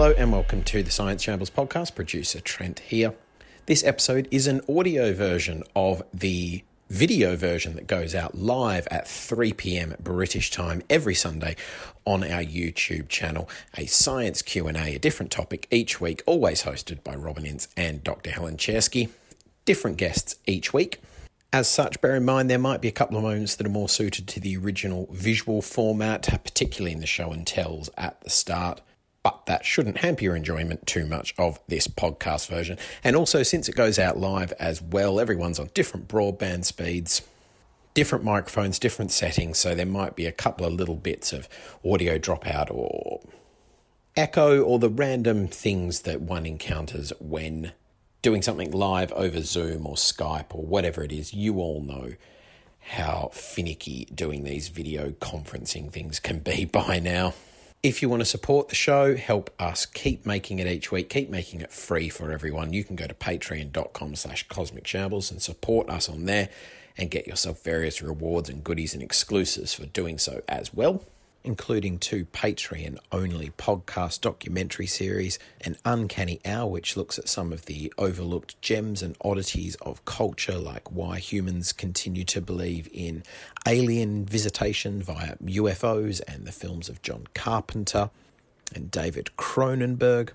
Hello and welcome to the Science Shambles podcast. Producer Trent here. This episode is an audio version of the video version that goes out live at 3 p.m. British time every Sunday on our YouTube channel. A science Q&A, a different topic each week, always hosted by Robin Ince and Dr. Helen Czerski. Different guests each week. As such, bear in mind there might be a couple of moments that are more suited to the original visual format, particularly in the show and tells at the start but that shouldn't hamper your enjoyment too much of this podcast version. And also, since it goes out live as well, everyone's on different broadband speeds, different microphones, different settings, so there might be a couple of little bits of audio dropout or echo or the random things that one encounters when doing something live over Zoom or Skype or whatever it is. You all know how finicky doing these video conferencing things can be by now. If you want to support the show, help us keep making it each week, keep making it free for everyone, you can go to patreon.com slash cosmic shambles and support us on there and get yourself various rewards and goodies and exclusives for doing so as well including two Patreon only podcast documentary series, An Uncanny Hour, which looks at some of the overlooked gems and oddities of culture, like why humans continue to believe in alien visitation via UFOs, and the films of John Carpenter and David Cronenberg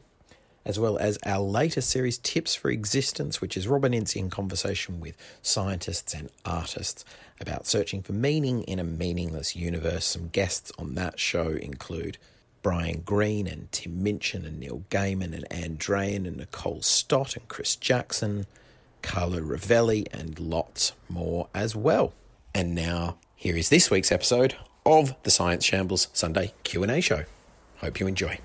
as well as our latest series, Tips for Existence, which is Robin Ince in conversation with scientists and artists about searching for meaning in a meaningless universe. Some guests on that show include Brian Greene and Tim Minchin and Neil Gaiman and Ann Druyan and Nicole Stott and Chris Jackson, Carlo Rovelli, and lots more as well. And now, here is this week's episode of the Science Shambles Sunday Q&A show. Hope you enjoy.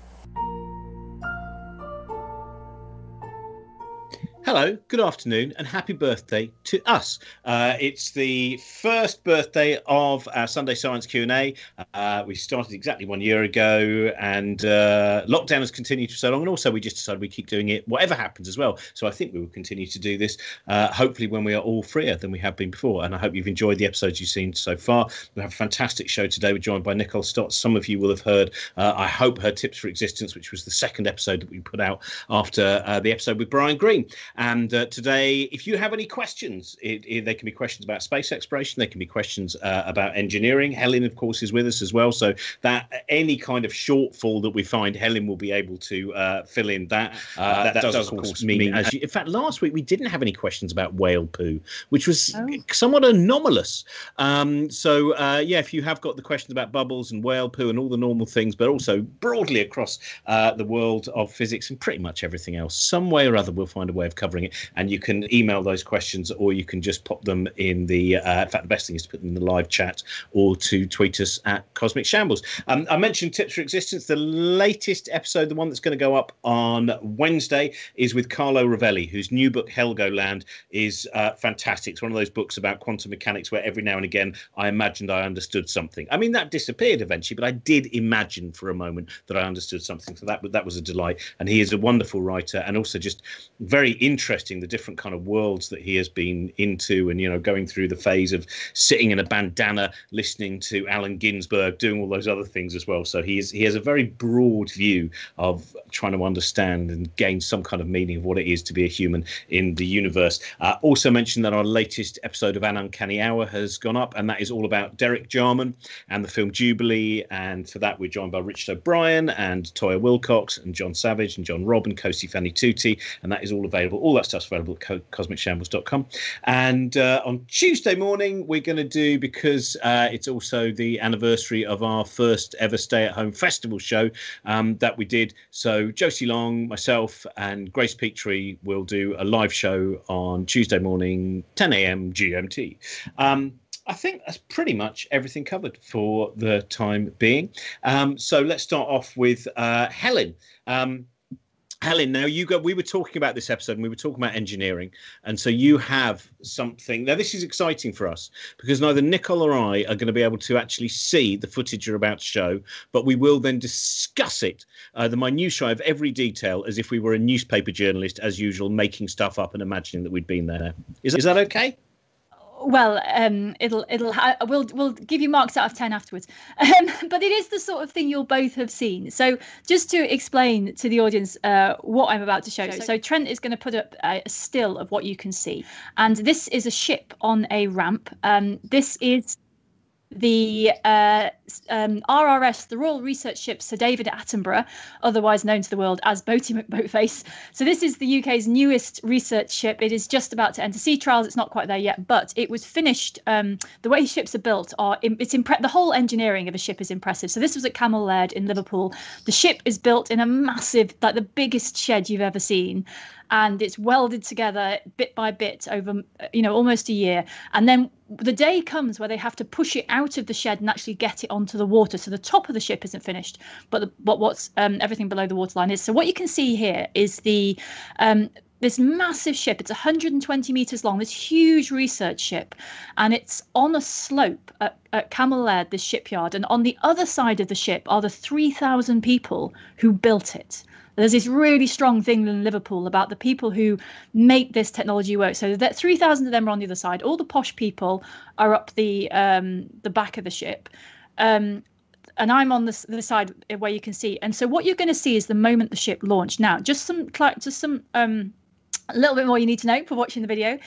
Hello, good afternoon, and happy birthday to us. Uh, it's the first birthday of our Sunday Science Q&A. Uh, we started exactly one year ago, and uh, lockdown has continued for so long. And also, we just decided we keep doing it whatever happens as well. So I think we will continue to do this, uh, hopefully when we are all freer than we have been before. And I hope you've enjoyed the episodes you've seen so far. We have a fantastic show today. We're joined by Nicole Stott. Some of you will have heard, uh, I hope, her Tips for Existence, which was the second episode that we put out after uh, the episode with Brian Greene. And uh, today, if you have any questions, it, it, they can be questions about space exploration, they can be questions uh, about engineering. Helen, of course, is with us as well. So that any kind of shortfall that we find, Helen will be able to uh, fill in that. Uh, that, that, does, does, of course, mean, mean as you, in fact, last week we didn't have any questions about whale poo, which was oh. somewhat anomalous. Um, so uh, yeah, if you have got the questions about bubbles and whale poo and all the normal things, but also broadly across uh, the world of physics and pretty much everything else, some way or other we'll find a way of covering it and you can email those questions or you can just pop them in the. Uh, in fact, the best thing is to put them in the live chat or to tweet us at Cosmic Shambles. Um, I mentioned Tips for Existence. The latest episode, the one that's going to go up on Wednesday, is with Carlo Rovelli, whose new book Helgoland is uh, fantastic. It's one of those books about quantum mechanics where every now and again I imagined I understood something. I mean, that disappeared eventually, but I did imagine for a moment that I understood something. So that that was a delight. And he is a wonderful writer and also just very interesting the different kind of worlds that he has been into and you know going through the phase of sitting in a bandana listening to Allen Ginsberg doing all those other things as well. So he is he has a very broad view of trying to understand and gain some kind of meaning of what it is to be a human in the universe. Uh, also mentioned that our latest episode of An Uncanny Hour has gone up and that is all about Derek Jarman and the film Jubilee. And for that we're joined by Richard O'Brien and Toyah Willcox and John Savage and John Robb and Cosey Fanni Tutti and that is all available all that stuff's available at cosmicshambles.com. And uh, on Tuesday morning, we're going to do, because uh, it's also the anniversary of our first ever stay at home festival show um, that we did. So Josie Long, myself, and Grace Petrie will do a live show on Tuesday morning, 10 a.m. GMT. Um, I think that's pretty much everything covered for the time being. Um, so let's start off with uh, Helen. Um, Helen, now you got. We were talking about this episode, and we were talking about engineering, and so you have something. Now, this is exciting for us because neither Nicole or I are going to be able to actually see the footage you're about to show, but we will then discuss it, uh, the minutiae of every detail, as if we were a newspaper journalist, as usual, making stuff up and imagining that we'd been there. Is is that okay? Well, um, it'll it'll ha- we'll we'll give you marks out of ten afterwards. Um, but it is the sort of thing you'll both have seen. So just to explain to the audience uh, what I'm about to show. So, so Trent is going to put up a, a, still of what you can see, and this is a ship on a ramp. Um, this is the uh, um, RRS, the Royal Research Ship Sir David Attenborough, otherwise known to the world as Boaty McBoatface. So this is the UK's newest research ship. It is just about to enter sea trials. It's not quite there yet, but it was finished. Um, the way ships are built are it's impre- the whole engineering of a ship is impressive. So this was at Cammell Laird in Liverpool. The ship is built in a massive, like the biggest shed you've ever seen and it's welded together bit by bit over you know almost a year. And then the day comes where they have to push it out of the shed and actually get it onto the water. So the top of the ship isn't finished but the, but what's um, everything below the waterline is. So what you can see here is the um, this massive ship. It's 120 meters long this huge research ship. And it's on a slope at, at Cammell Laird this shipyard. And on the other side of the ship are the 3000 people who built it there's this really strong thing in Liverpool about the people who make this technology work. So that 3,000 of them are on the other side. All the posh people are up the um, the back of the ship. Um, and I'm on the, the side where you can see. And so what you're going to see is the moment the ship launched. Now, just some just some um, a little bit more you need to know for watching the video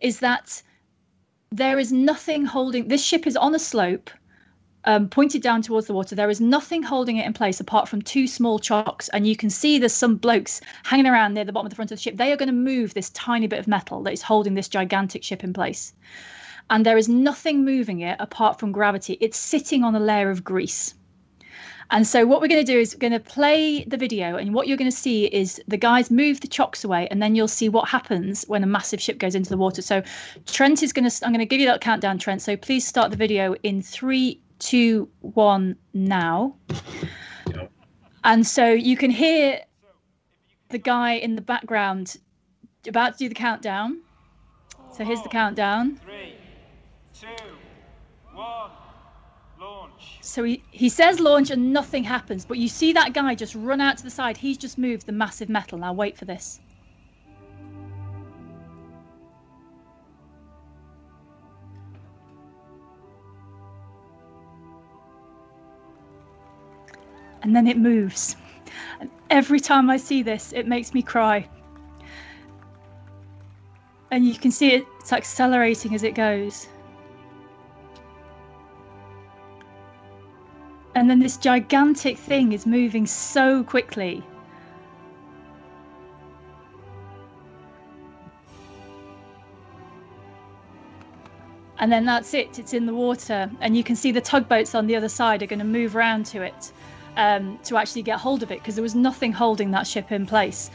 is that there is nothing holding this ship is on a slope um, pointed down towards the water. There is nothing holding it in place apart from two small chocks, and you can see there's some blokes hanging around near the bottom of the front of the ship. They are going to move this tiny bit of metal that is holding this gigantic ship in place. And there is nothing moving it apart from gravity. It's sitting on a layer of grease. And so what we're going to do is we're going to play the video, and what you're going to see is the guys move the chocks away, and then you'll see what happens when a massive ship goes into the water. So Trent is going to. I'm going to give you that countdown, Trent. So please start the video in three, two, one now. And so you can hear the guy in the background about to do the countdown. So here's the countdown. Three, two, one, launch. So he, he says launch and nothing happens, but you see that guy just run out to the side. He's just moved the massive metal. Now wait for this. And then it moves. And every time I see this, it makes me cry. And you can see it, it's accelerating as it goes. And then this gigantic thing is moving so quickly. And then that's it, it's in the water. And you can see the tugboats on the other side are going to move around to it um, to actually get hold of it because there was nothing holding that ship in place.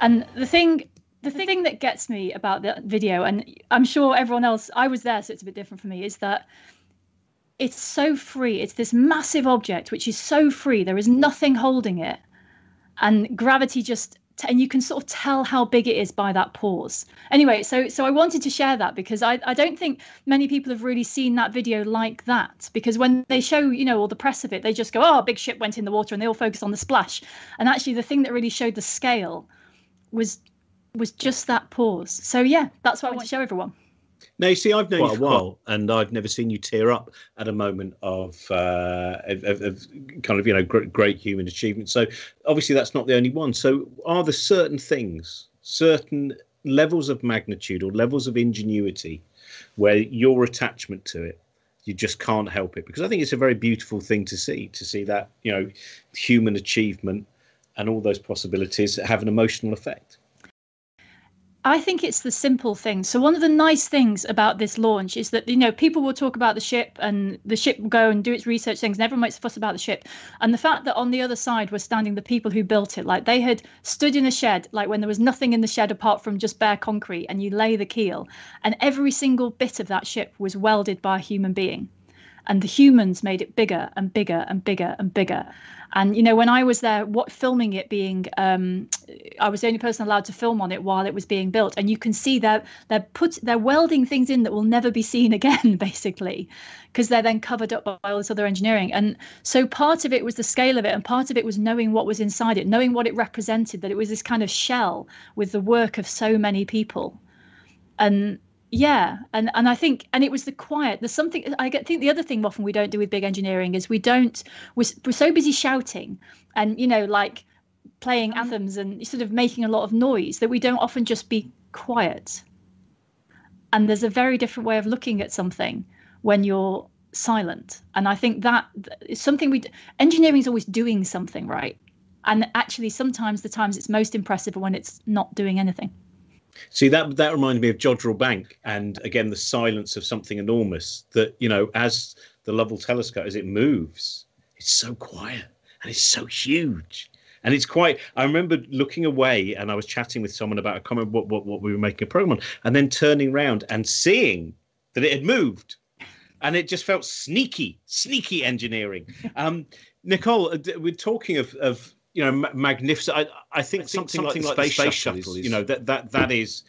And the thing, the thing that gets me about that video, and I'm sure everyone else, I was there, so it's a bit different for me, is that it's so free. It's this massive object which is so free. There is nothing holding it, and gravity just and you can sort of tell how big it is by that pause. Anyway, so so I wanted to share that because I, I don't think many people have really seen that video like that because when they show you know all the press of it, they just go, oh, big ship went in the water, and they all focus on the splash. And actually, the thing that really showed the scale was was just that pause. So yeah, that's what I want to show everyone. Now, you see, I've known you for a while, and I've never seen you tear up at a moment of, uh, of, of, kind of, you know, great, great human achievement. So, obviously, that's not the only one. So, are there certain things, certain levels of magnitude or levels of ingenuity where your attachment to it, you just can't help it? Because I think it's a very beautiful thing to see, to see that, you know, human achievement and all those possibilities have an emotional effect. I think it's the simple things. So one of the nice things about this launch is that you know people will talk about the ship and the ship will go and do its research things, and everyone makes a fuss about the ship. And the fact that on the other side were standing the people who built it, like they had stood in a shed, like when there was nothing in the shed apart from just bare concrete, and you lay the keel, and every single bit of that ship was welded by a human being and the humans made it bigger and bigger and bigger and bigger. And you know when i was there what filming it being um, i was the only person allowed to film on it while it was being built. And you can see that they're put they're welding things in that will never be seen again basically because they're then covered up by all this other engineering. And so part of it was the scale of it and part of it was knowing what was inside it knowing what it represented that it was this kind of shell with the work of so many people. And yeah and and i think and it was the quiet there's something i get, think the other thing often we don't do with big engineering is we don't we're, we're so busy shouting and you know like playing mm. anthems and sort of making a lot of noise that we don't often just be quiet. And there's a very different way of looking at something when you're silent. And i think that is something we engineering is always doing something right? And actually sometimes the times it's most impressive are when it's not doing anything See that that reminded me of Jodrell Bank, and again the silence of something enormous. That you know, as the Lovell telescope as it moves, it's so quiet and it's so huge, and it's quite. I remember looking away, and I was chatting with someone about a comment what what, what we were making a program on, and then turning around and seeing that it had moved, and it just felt sneaky, sneaky engineering. Um, Nicole, uh, we're talking of of you know magnificent. I, I, think, I think something, something like, like, the space, space shuttle, shuttle is, you know that that that is.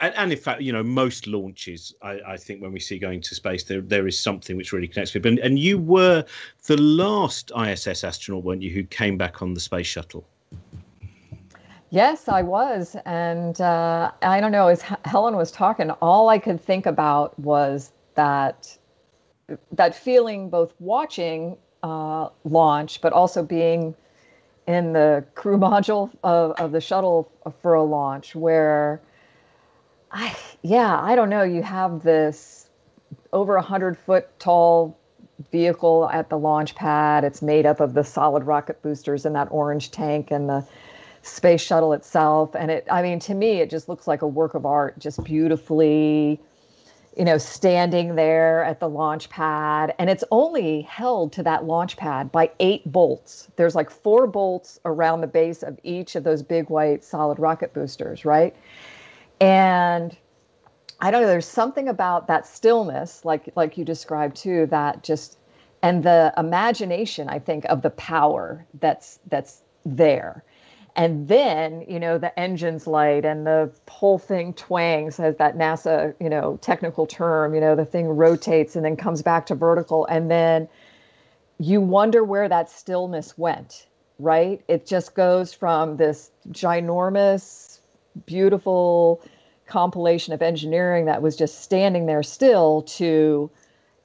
And, and, in fact, you know, most launches, I, I, think when we see going to space, there there is something which really connects with. And, and you were the last ISS astronaut, weren't you, who came back on the space shuttle? Yes, I was, and uh, I don't know. As Helen was talking, all I could think about was that that feeling, both watching uh, launch, but also being in the crew module of, of the shuttle for a launch where I yeah, I don't know, you have this over a hundred foot tall vehicle at the launch pad. It's made up of the solid rocket boosters and that orange tank and the space shuttle itself. And it I mean to me it just looks like a work of art, just beautifully you know, standing there at the launch pad, and it's only held to that launch pad by eight bolts. There's like four bolts around the base of each of those big white solid rocket boosters, right? And I don't know, there's something about that stillness, like like you described too, that just and the imagination, I think, of the power that's that's there and then you know the engines light and the whole thing twangs as that nasa you know technical term you know the thing rotates and then comes back to vertical. And then you wonder where that stillness went right? It just goes from this ginormous beautiful compilation of engineering that was just standing there still to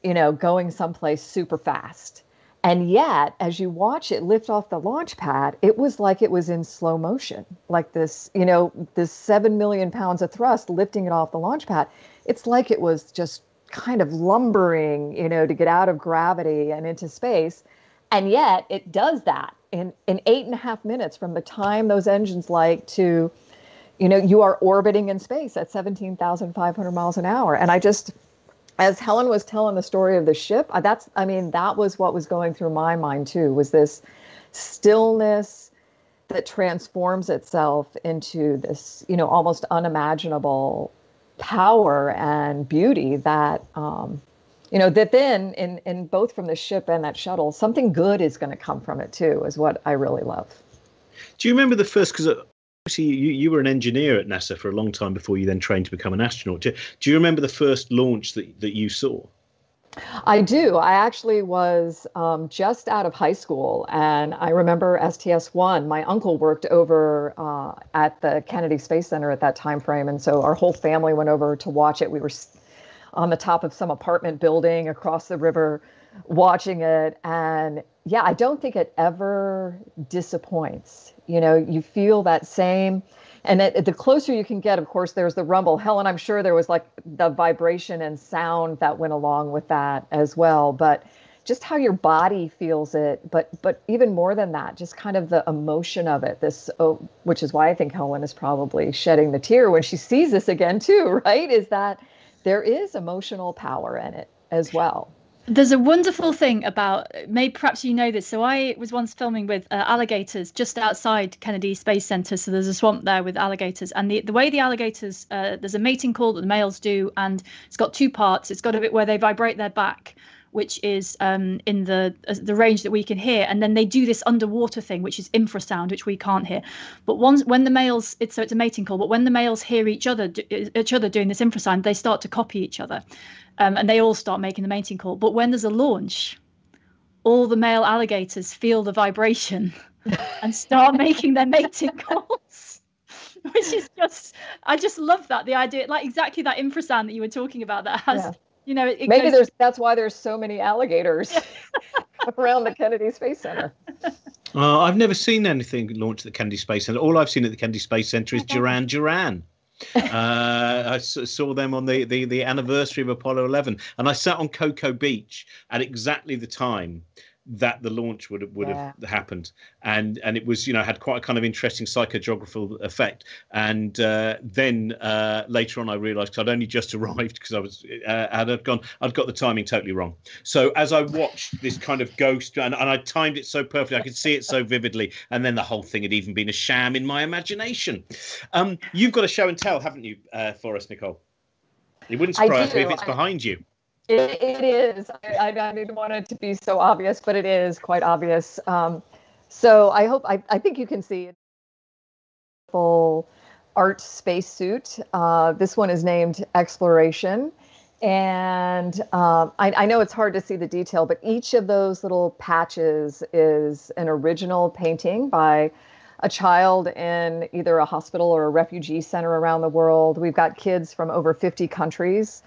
you know going someplace super fast and yet, as you watch it lift off the launch pad, it was like it was in slow motion, like this, you know, this seven million pounds of thrust lifting it off the launch pad. It's like it was just kind of lumbering, you know, to get out of gravity and into space. And yet it does that in, in eight and a half minutes from the time those engines light to, you know, you are orbiting in space at 17,500 miles an hour. And I just, as Helen was telling the story of the ship, uh, that's I mean that was what was going through my mind too was this stillness that transforms itself into this you know almost unimaginable power and beauty that um, you know that then in in both from the ship and that shuttle something good is going to come from it too is what I really love. Do you remember the first because obviously you, you were an engineer at NASA for a long time before you then trained to become an astronaut. Do, do you remember the first launch that, that you saw? I do. I actually was um, just out of high school, and I remember STS one. My uncle worked over uh, at the Kennedy Space Center at that time frame, and so our whole family went over to watch it. We were on the top of some apartment building across the river, watching it, and yeah, I don't think it ever disappoints. You know, you feel that same, and it, the closer you can get, of course, there's the rumble. Helen, I'm sure there was like the vibration and sound that went along with that as well. But just how your body feels it, but but even more than that, just kind of the emotion of it. This, oh, which is why I think Helen is probably shedding the tear when she sees this again too. Right? Is that there is emotional power in it as well. There's a wonderful thing about maybe perhaps you know this. So I was once filming with uh, alligators just outside Kennedy Space Center. So there's a swamp there with alligators, and the the way the alligators uh, there's a mating call that the males do, and it's got two parts. It's got a bit where they vibrate their back, which is um, in the uh, the range that we can hear, and then they do this underwater thing, which is infrasound, which we can't hear. But once when the males, it's so it's a mating call. But when the males hear each other each other doing this infrasound, they start to copy each other um, and they all start making the mating call. But when there's a launch, all the male alligators feel the vibration and start making their mating calls. which is just I just love that the idea, like exactly that infrasound that you were talking about that has. Yeah. You know, it, it maybe goes... there's that's why there's so many alligators around the Kennedy Space Center. Uh, I've never seen anything launched at the Kennedy Space Center. All I've seen at the Kennedy Space Center is Duran Duran. uh, I saw them on the, the, the anniversary of Apollo 11, and I sat on Cocoa Beach at exactly the time that the launch would would yeah. have happened, and and it was you know had quite a kind of interesting psychogeographical effect. And uh, then uh, later on, I realised I'd only just arrived because I was uh, had gone I'd got the timing totally wrong. So as I watched this kind of ghost, and, and I timed it so perfectly, I could see it so vividly, and then the whole thing had even been a sham in my imagination. Um, you've got a show and tell, haven't you, uh, for us, Nicole? It wouldn't surprise me if it's I... behind you. It, it is. I, I, didn't want it to be so obvious, but it is quite obvious. Um, so I hope, I, I think you can see. Full art spacesuit. Uh, this one is named Exploration. And um, I, I, know it's hard to see the detail, but each of those little patches is an original painting by a child in either a hospital or a refugee center around the world. We've got kids from over 50 countries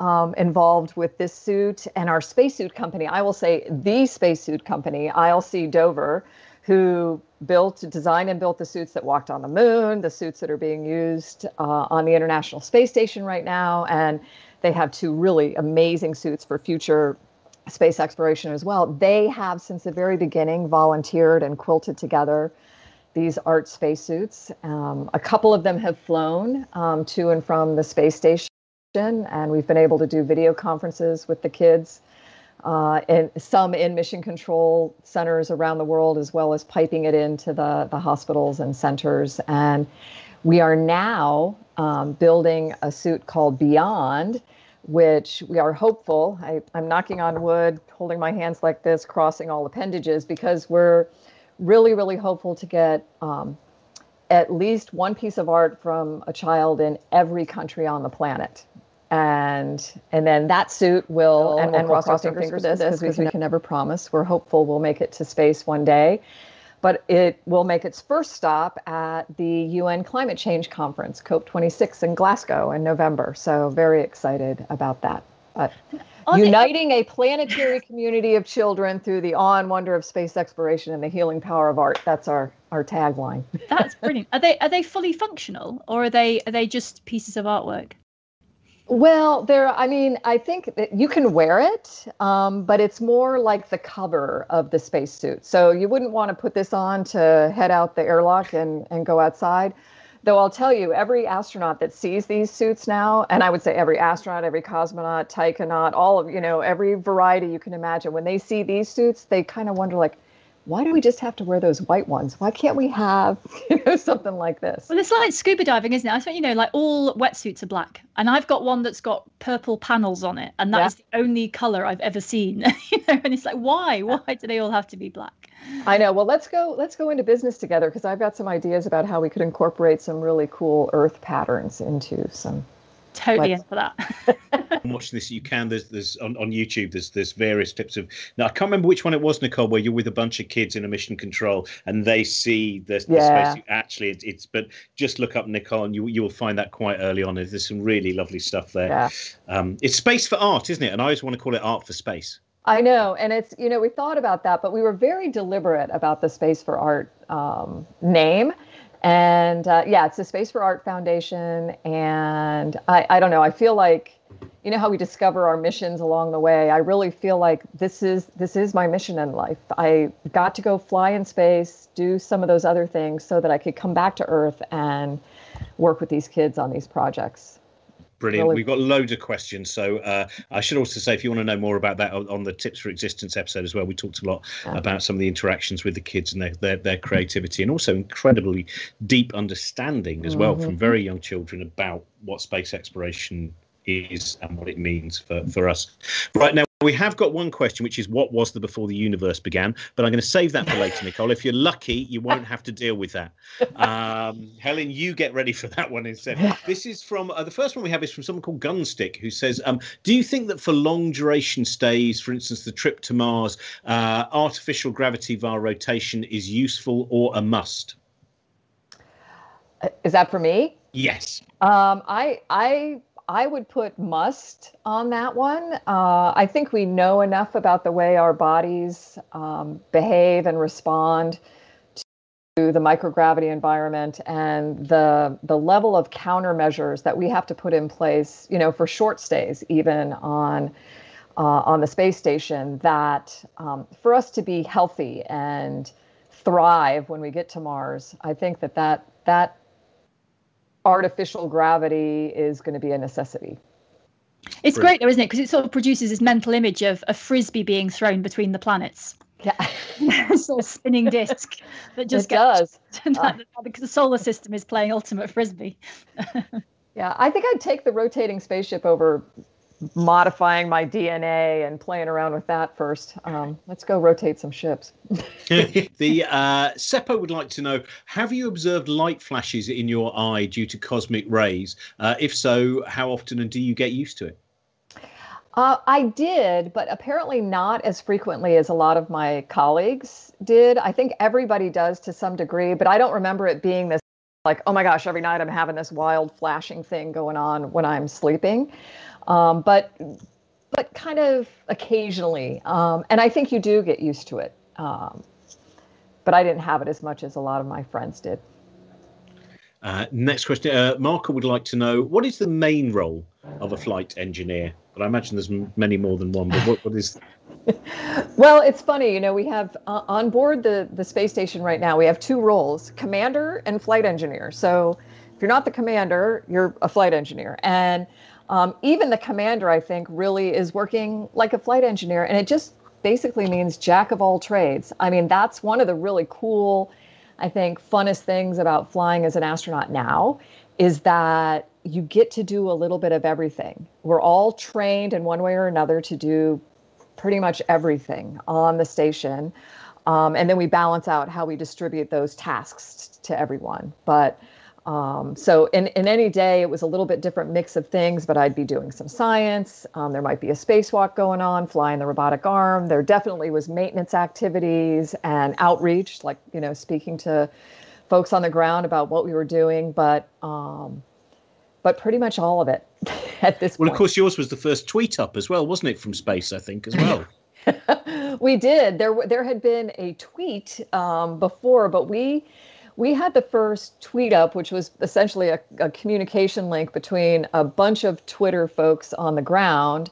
um, involved with this suit and our spacesuit company. I will say the spacesuit company, ILC Dover, who built, designed, and built the suits that walked on the moon, the suits that are being used uh, on the International Space Station right now, and they have two really amazing suits for future space exploration as well. They have, since the very beginning, volunteered and quilted together these art spacesuits. Um, a couple of them have flown um, to and from the space station and we've been able to do video conferences with the kids. Uh, and some in mission control centers around the world, as well as piping it into the, the hospitals and centers. And we are now um, building a suit called Beyond, which we are hopeful. I, I'm knocking on wood, holding my hands like this, crossing all appendages, because we're really, really hopeful to get um, at least one piece of art from a child in every country on the planet and and then that suit will and, and we'll cross, our fingers, for this because we, we can never promise. We're hopeful we'll make it to space one day, but it will make its first stop at the UN Climate Change Conference, COP26 in Glasgow in November. So very excited about that. But uniting a planetary community of children through the awe and wonder of space exploration and the healing power of art. That's our our tagline. That's brilliant. Are they are they fully functional or are they are they just pieces of artwork? Well, there, I mean, I think that you can wear it, um, but it's more like the cover of the spacesuit. So you wouldn't want to put this on to head out the airlock and, and go outside. Though I'll tell you, every astronaut that sees these suits now, and I would say every astronaut, every cosmonaut, taikonaut, all of, you know, every variety you can imagine, when they see these suits, they kind of wonder, like, why do we just have to wear those white ones? Why can't we have you know, something like this? Well, it's like scuba diving, isn't it? I think you know, like all wetsuits are black, and I've got one that's got purple panels on it, and that yeah. is the only color I've ever seen. you know, and it's like, why? Why do they all have to be black? I know. Well, let's go. Let's go into business together because I've got some ideas about how we could incorporate some really cool Earth patterns into some totally in for that. watch this, you can. There's there's on, on YouTube. There's there's various clips of. Now I can't remember which one it was, Nicole, where you're with a bunch of kids in a mission control and they see the, the yeah. space. Actually, it's, it's but just look up Nicole and you you will find that quite early on. There's some really lovely stuff there. Yeah. Um, it's space for art, isn't it? And I always want to call it art for space. I know, and it's you know we thought about that, but we were very deliberate about the Space for Art um, name and uh, yeah, it's the Space for Art Foundation. And I, I don't know, I feel like, you know how we discover our missions along the way. I really feel like this is this is my mission in life. I got to go fly in space, do some of those other things so that I could come back to Earth and work with these kids on these projects. Brilliant. We've got loads of questions. So uh, I should also say, if you want to know more about that on, the Tips for Existence episode as well, we talked a lot yeah. about some of the interactions with the kids and their, their, their creativity and also incredibly deep understanding as well mm-hmm. from very young children about what space exploration is and what it means for, for us. Right now, we have got one question, which is what was the before the universe began? But I'm going to save that for later, Nicole. If you're lucky, you won't have to deal with that. Um, Helen, you get ready for that one instead. This is from uh, the first one we have is from someone called Gunstick, who says, um, "Do you think that for long duration stays, for instance, the trip to Mars, uh, artificial gravity via rotation is useful or a must?" Is that for me? Yes. Um, I I I would put must on that one. Uh, I think we know enough about the way our bodies um, behave and respond to the microgravity environment and the the level of countermeasures that we have to put in place. You know, for short stays, even on. Uh, on the space station, that um, for us to be healthy and thrive when we get to Mars, I think that that that artificial gravity is going to be a necessity. It's great though, isn't it? Because it sort of produces this mental image of a frisbee being thrown between the planets. Yeah. sort of spinning disc that just it does. that, because the solar system is playing ultimate frisbee. yeah, I think I'd take the rotating spaceship over modifying my DNA and playing around with that first. Um, let's go rotate some ships. the uh, Seppo would like to know: Have you observed light flashes in your eye due to cosmic rays? Uh, if so, how often, and do you get used to it? Uh, I did, but apparently not as frequently as a lot of my colleagues did. I think everybody does to some degree, but I don't remember it being this like, oh my gosh, every night I'm having this wild flashing thing going on when I'm sleeping um, but but kind of occasionally. Um, and I think you do get used to it. Um, but I didn't have it as much as a lot of my friends did. Uh, next question. Uh, Marco would like to know what is the main role of a flight engineer? But I imagine there's m- many more than one. But what, what is? well, it's funny. You know, we have uh, on board the the space station right now. We have two roles: commander and flight engineer. So, if you're not the commander, you're a flight engineer, and um, even the commander, I think, really is working like a flight engineer, and it just basically means jack of all trades. I mean, that's one of the really cool, I think, funnest things about flying as an astronaut now is that you get to do a little bit of everything. We're all trained in one way or another to do pretty much everything on the station. Um, and then we balance out how we distribute those tasks to everyone. But um, so in, in any day, it was a little bit different mix of things, but I'd be doing some science. Um, there might be a spacewalk going on, flying the robotic arm. There definitely was maintenance activities and outreach, like, you know, speaking to folks on the ground about what we were doing, but um, but pretty much all of it at this well, point. of course, yours was the first tweet up as well, wasn't it, from space, I think, as well. we did. There, there had been a tweet um, before, but we we had the first tweet up, which was essentially a, a, communication link between a bunch of Twitter folks on the ground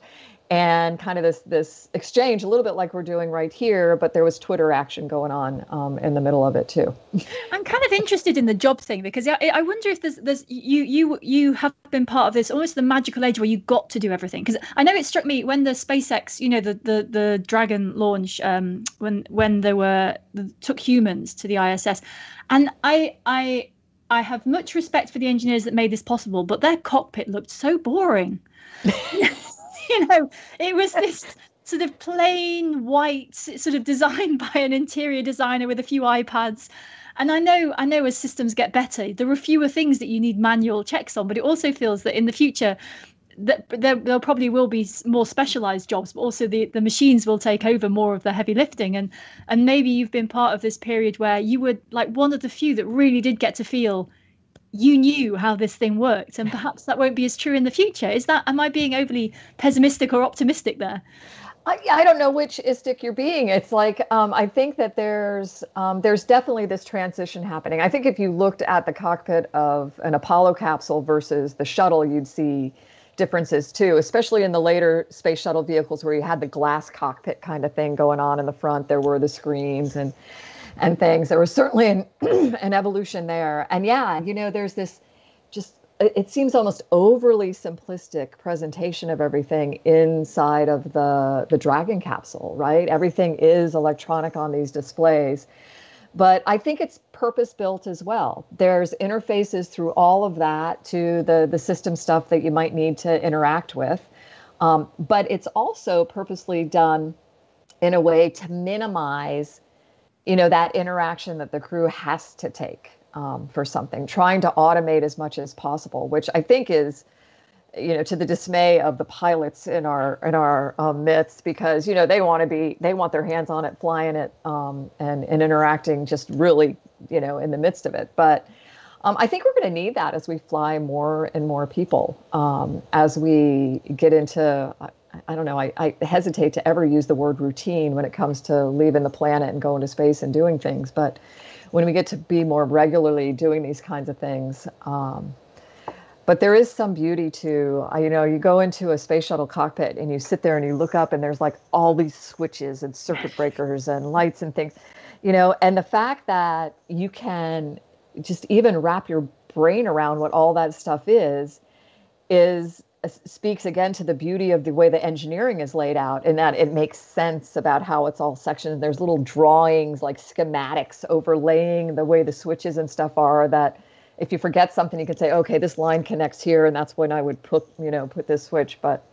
and kind of this this exchange, a little bit like we're doing right here, but there was Twitter action going on um, in the middle of it too. I'm kind of interested in the job thing because I, I wonder if there's there's you you you have been part of this almost the magical age where you got to do everything because I know it struck me when the SpaceX you know the the the Dragon launch um, when when they were the, took humans to the ISS and I I I have much respect for the engineers that made this possible, but their cockpit looked so boring. you know, it was this sort of plain white, sort of designed by an interior designer with a few iPads. And I know, I know, as systems get better, there are fewer things that you need manual checks on. But it also feels that in the future, that there, there probably will be more specialized jobs, but also the, the machines will take over more of the heavy lifting. And and maybe you've been part of this period where you were like one of the few that really did get to feel you knew how this thing worked and perhaps that won't be as true in the future is that am i being overly pessimistic or optimistic there I, I don't know which istic you're being. It's like um, I think that there's um, there's definitely this transition happening. I think if you looked at the cockpit of an Apollo capsule versus the shuttle, you'd see differences too, especially in the later space shuttle vehicles where you had the glass cockpit kind of thing going on in the front. There were the screens and and things. There was certainly an, an evolution there. And yeah, you know, there's this just, it seems almost overly simplistic presentation of everything inside of the, the Dragon capsule, right? Everything is electronic on these displays. But I think it's purpose built as well. There's interfaces through all of that to the, the system stuff that you might need to interact with. Um, but it's also purposely done in a way to minimize you know that interaction that the crew has to take um, for something trying to automate as much as possible which i think is you know to the dismay of the pilots in our in our um, midst because you know they want to be they want their hands on it flying it um, and and interacting just really you know in the midst of it but Um, I think we're going to need that as we fly more and more people. Um, as we get into, I, don't know, I, I, hesitate to ever use the word routine when it comes to leaving the planet and going to space and doing things. But when we get to be more regularly doing these kinds of things, um, but there is some beauty to you know you go into a space shuttle cockpit and you sit there and you look up and there's like all these switches and circuit breakers and lights and things you know and the fact that you can just even wrap your brain around what all that stuff is is speaks again to the beauty of the way the engineering is laid out and that it makes sense about how it's all sectioned there's little drawings like schematics overlaying the way the switches and stuff are that if you forget something, you could say, okay, this line connects here, and that's when I would put, you know, put this switch. But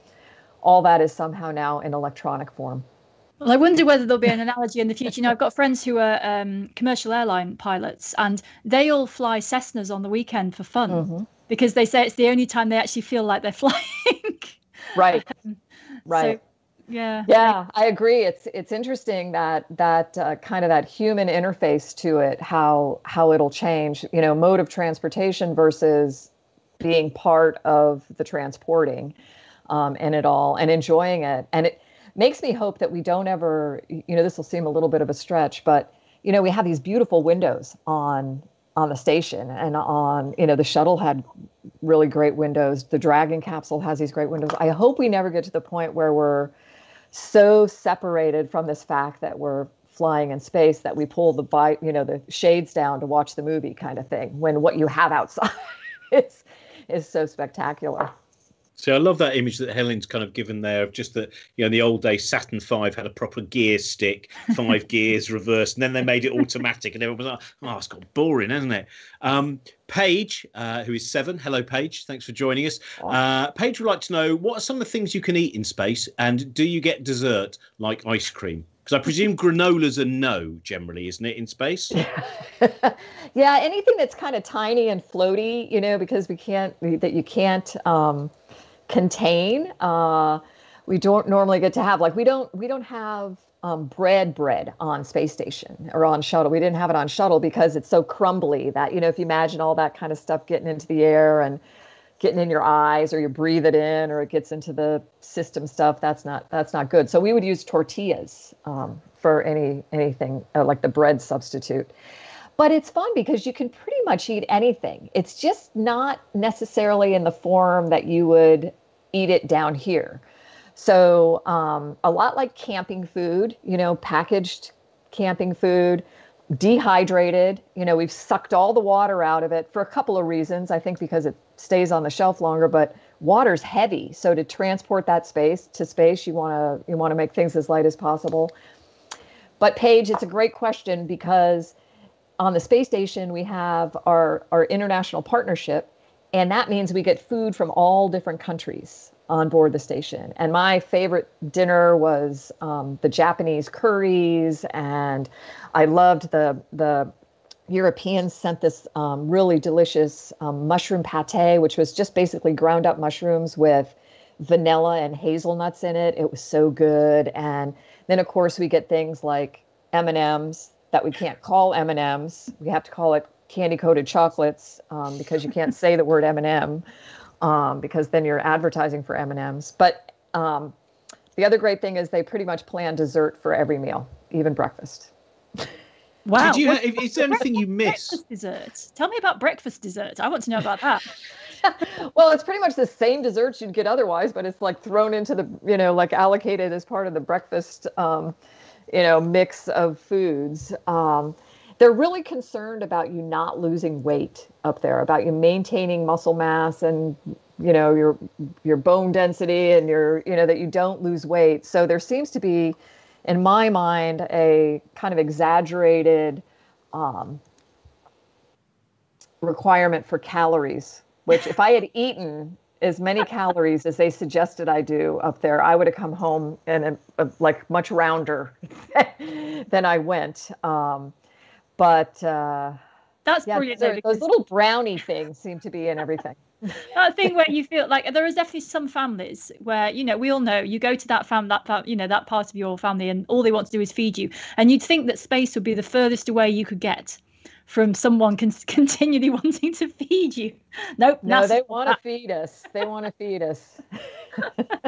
all that is somehow now in electronic form. Well, I wonder whether there'll be an analogy in the future. You know, I've got friends who are um, commercial airline pilots, and they all fly Cessnas on the weekend for fun mm-hmm. Because they say it's the only time they actually feel like they're flying. right. Um, right. So, yeah yeah i agree it's it's interesting that that uh, kind of that human interface to it how how it'll change you know mode of transportation versus being part of the transporting um, and it all and enjoying it and it makes me hope that we don't ever you know this will seem a little bit of a stretch but you know we have these beautiful windows on on the station and on you know the shuttle had really great windows. The dragon capsule has these great windows. I hope we never get to the point where we're so separated from this fact that we're flying in space that we pull the bi- you know the shades down to watch the movie kind of thing when what you have outside is is so spectacular so I love that image that Helen's kind of given there of just that, you know, in the old days, Saturn V had a proper gear stick, five gears reversed, and then they made it automatic, and everyone was like, oh, it's got boring, hasn't it? Um, Paige, uh, who is seven, hello, Paige, thanks for joining us. Uh, Paige would like to know what are some of the things you can eat in space, and do you get dessert like ice cream? Because I presume granolas a no generally, isn't it, in space? yeah, anything that's kind of tiny and floaty, you know, because we can't, that you can't, um, contain. Uh, we don't normally get to have like we don't we don't have um, bread bread on space station or on shuttle. We didn't have it on shuttle because it's so crumbly that you know if you imagine all that kind of stuff getting into the air and getting in your eyes or you breathe it in or it gets into the system stuff that's not that's not good so we would use tortillas um, for any anything uh, like the bread substitute but it's fun because you can pretty much eat anything it's just not necessarily in the form that you would eat it down here. So um, a lot like camping food, you know, packaged camping food, dehydrated. You know, we've sucked all the water out of it for a couple of reasons. I think because it stays on the shelf longer, but water's heavy. So to transport that space to space, you want to you want to make things as light as possible. But Paige, it's a great question because on the space station we have our our international partnership and that means we get food from all different countries on board the station. And my favorite dinner was um, the Japanese curries, and I loved the the Europeans sent this um, really delicious um, mushroom pate, which was just basically ground up mushrooms with vanilla and hazelnuts in it. It was so good. And then of course we get things like M and M's that we can't call M and M's. We have to call it candy coated chocolates um, because you can't say the word M&M um, because then you're advertising for M&Ms. But um, the other great thing is they pretty much plan dessert for every meal, even breakfast. Wow. You, what, is there anything you miss? Breakfast dessert. Tell me about breakfast dessert. I want to know about that. well, it's pretty much the same desserts you'd get otherwise, but it's like thrown into the, you know, like allocated as part of the breakfast, um, you know, mix of foods. Um, they're really concerned about you not losing weight up there, about you maintaining muscle mass and you know your your bone density and your you know that you don't lose weight. So there seems to be, in my mind, a kind of exaggerated um, requirement for calories. Which, if I had eaten as many calories as they suggested I do up there, I would have come home and like much rounder than I went. Um, but uh, that's yeah, brilliant. Those, those little brownie things seem to be in everything. that thing where you feel like there is definitely some families where you know we all know you go to that fam that you know that part of your family and all they want to do is feed you and you'd think that space would be the furthest away you could get from someone con- continually wanting to feed you. Nope. No, they want to feed us. They want to feed us.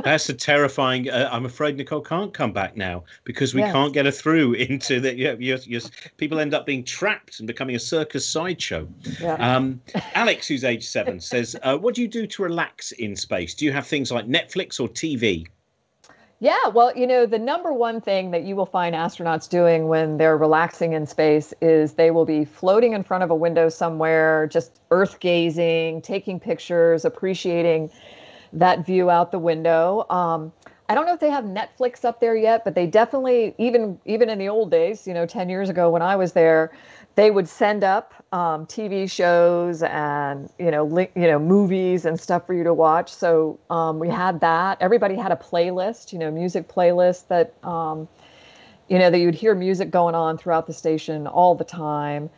That's a terrifying. Uh, I'm afraid Nicole can't come back now because we yes. can't get her through into the. Yeah, you're, you're, people end up being trapped and becoming a circus sideshow. Yeah. Um, Alex, who's age seven, says, uh, "What do you do to relax in space? Do you have things like Netflix or TV?" Yeah, well, you know, the number one thing that you will find astronauts doing when they're relaxing in space is they will be floating in front of a window somewhere, just earth gazing, taking pictures, appreciating that view out the window. Um, I don't know if they have Netflix up there yet, but they definitely even even in the old days, you know, 10 years ago when I was there, they would send up um, TV shows and you know li- you know movies and stuff for you to watch. So um, we had that. Everybody had a playlist, you know, music playlist that um, you know that you'd hear music going on throughout the station all the time.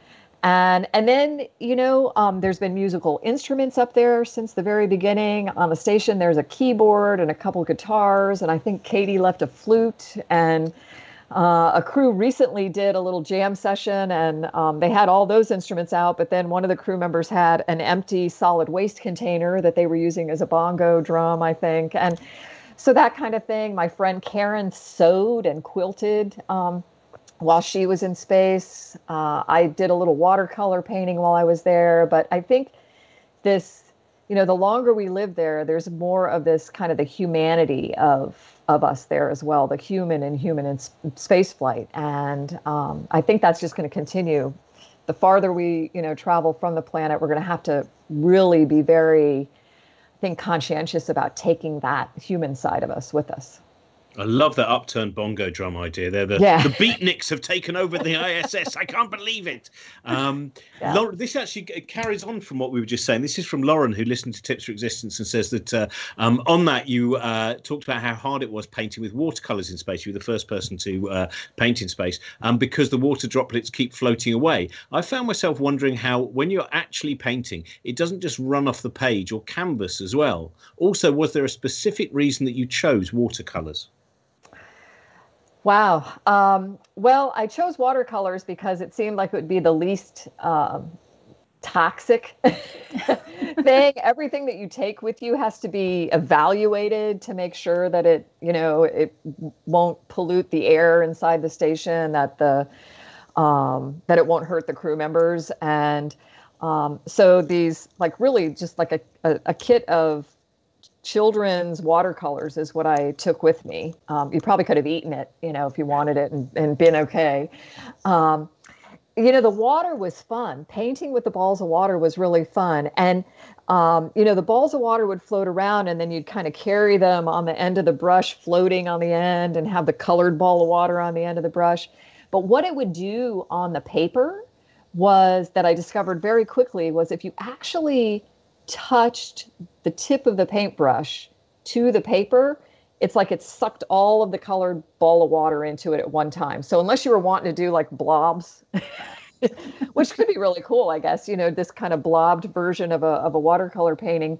And and then you know um, there's been musical instruments up there since the very beginning on the station. There's a keyboard and a couple guitars, and I think Cady left a flute and uh, a crew recently did a little jam session and um, they had all those instruments out, but then one of the crew members had an empty solid waste container that they were using as a bongo drum, I think. And so that kind of thing. My friend Karen sewed and quilted um, while she was in space. Uh, I did a little watercolor painting while I was there, but I think this you know the longer we live there there's more of this kind of the humanity of of us there as well, the human and human in space flight. And um, I think that's just going to continue. The farther we, you know, travel from the planet, we're going to have to really be very, I think, conscientious about taking that human side of us with us. I love that upturned bongo drum idea. There, the, yeah. the beatniks have taken over the ISS. I can't believe it. Um, yeah. Lauren, this actually carries on from what we were just saying. This is from Lauren, who listened to Tips for Existence and says that uh, um, on that you uh, talked about how hard it was painting with watercolors in space. You were the first person to uh, paint in space um, because the water droplets keep floating away. I found myself wondering how, when you're actually painting, it doesn't just run off the page or canvas as well. Also, was there a specific reason that you chose watercolors? Wow. Um, well, I chose watercolors because it seemed like it would be the least um, toxic thing. Everything that you take with you has to be evaluated to make sure that it, you know, it won't pollute the air inside the station, that the um, that it won't hurt the crew members, and um, so these like really just like a, a, a kit of children's watercolors is what I took with me. Um, you probably could have eaten it, you know, if you wanted it and, and been okay. Um, you know, the water was fun. Painting with the balls of water was really fun. And, um, you know, the balls of water would float around and then you'd kind of carry them on the end of the brush, floating on the end, and have the colored ball of water on the end of the brush. But what it would do on the paper was that I discovered very quickly was if you actually touched the tip of the paintbrush to the paper, it's like it sucked all of the colored ball of water into it at one time. So unless you were wanting to do like blobs, which could be really cool, I guess, you know, this kind of blobbed version of a of a watercolor painting,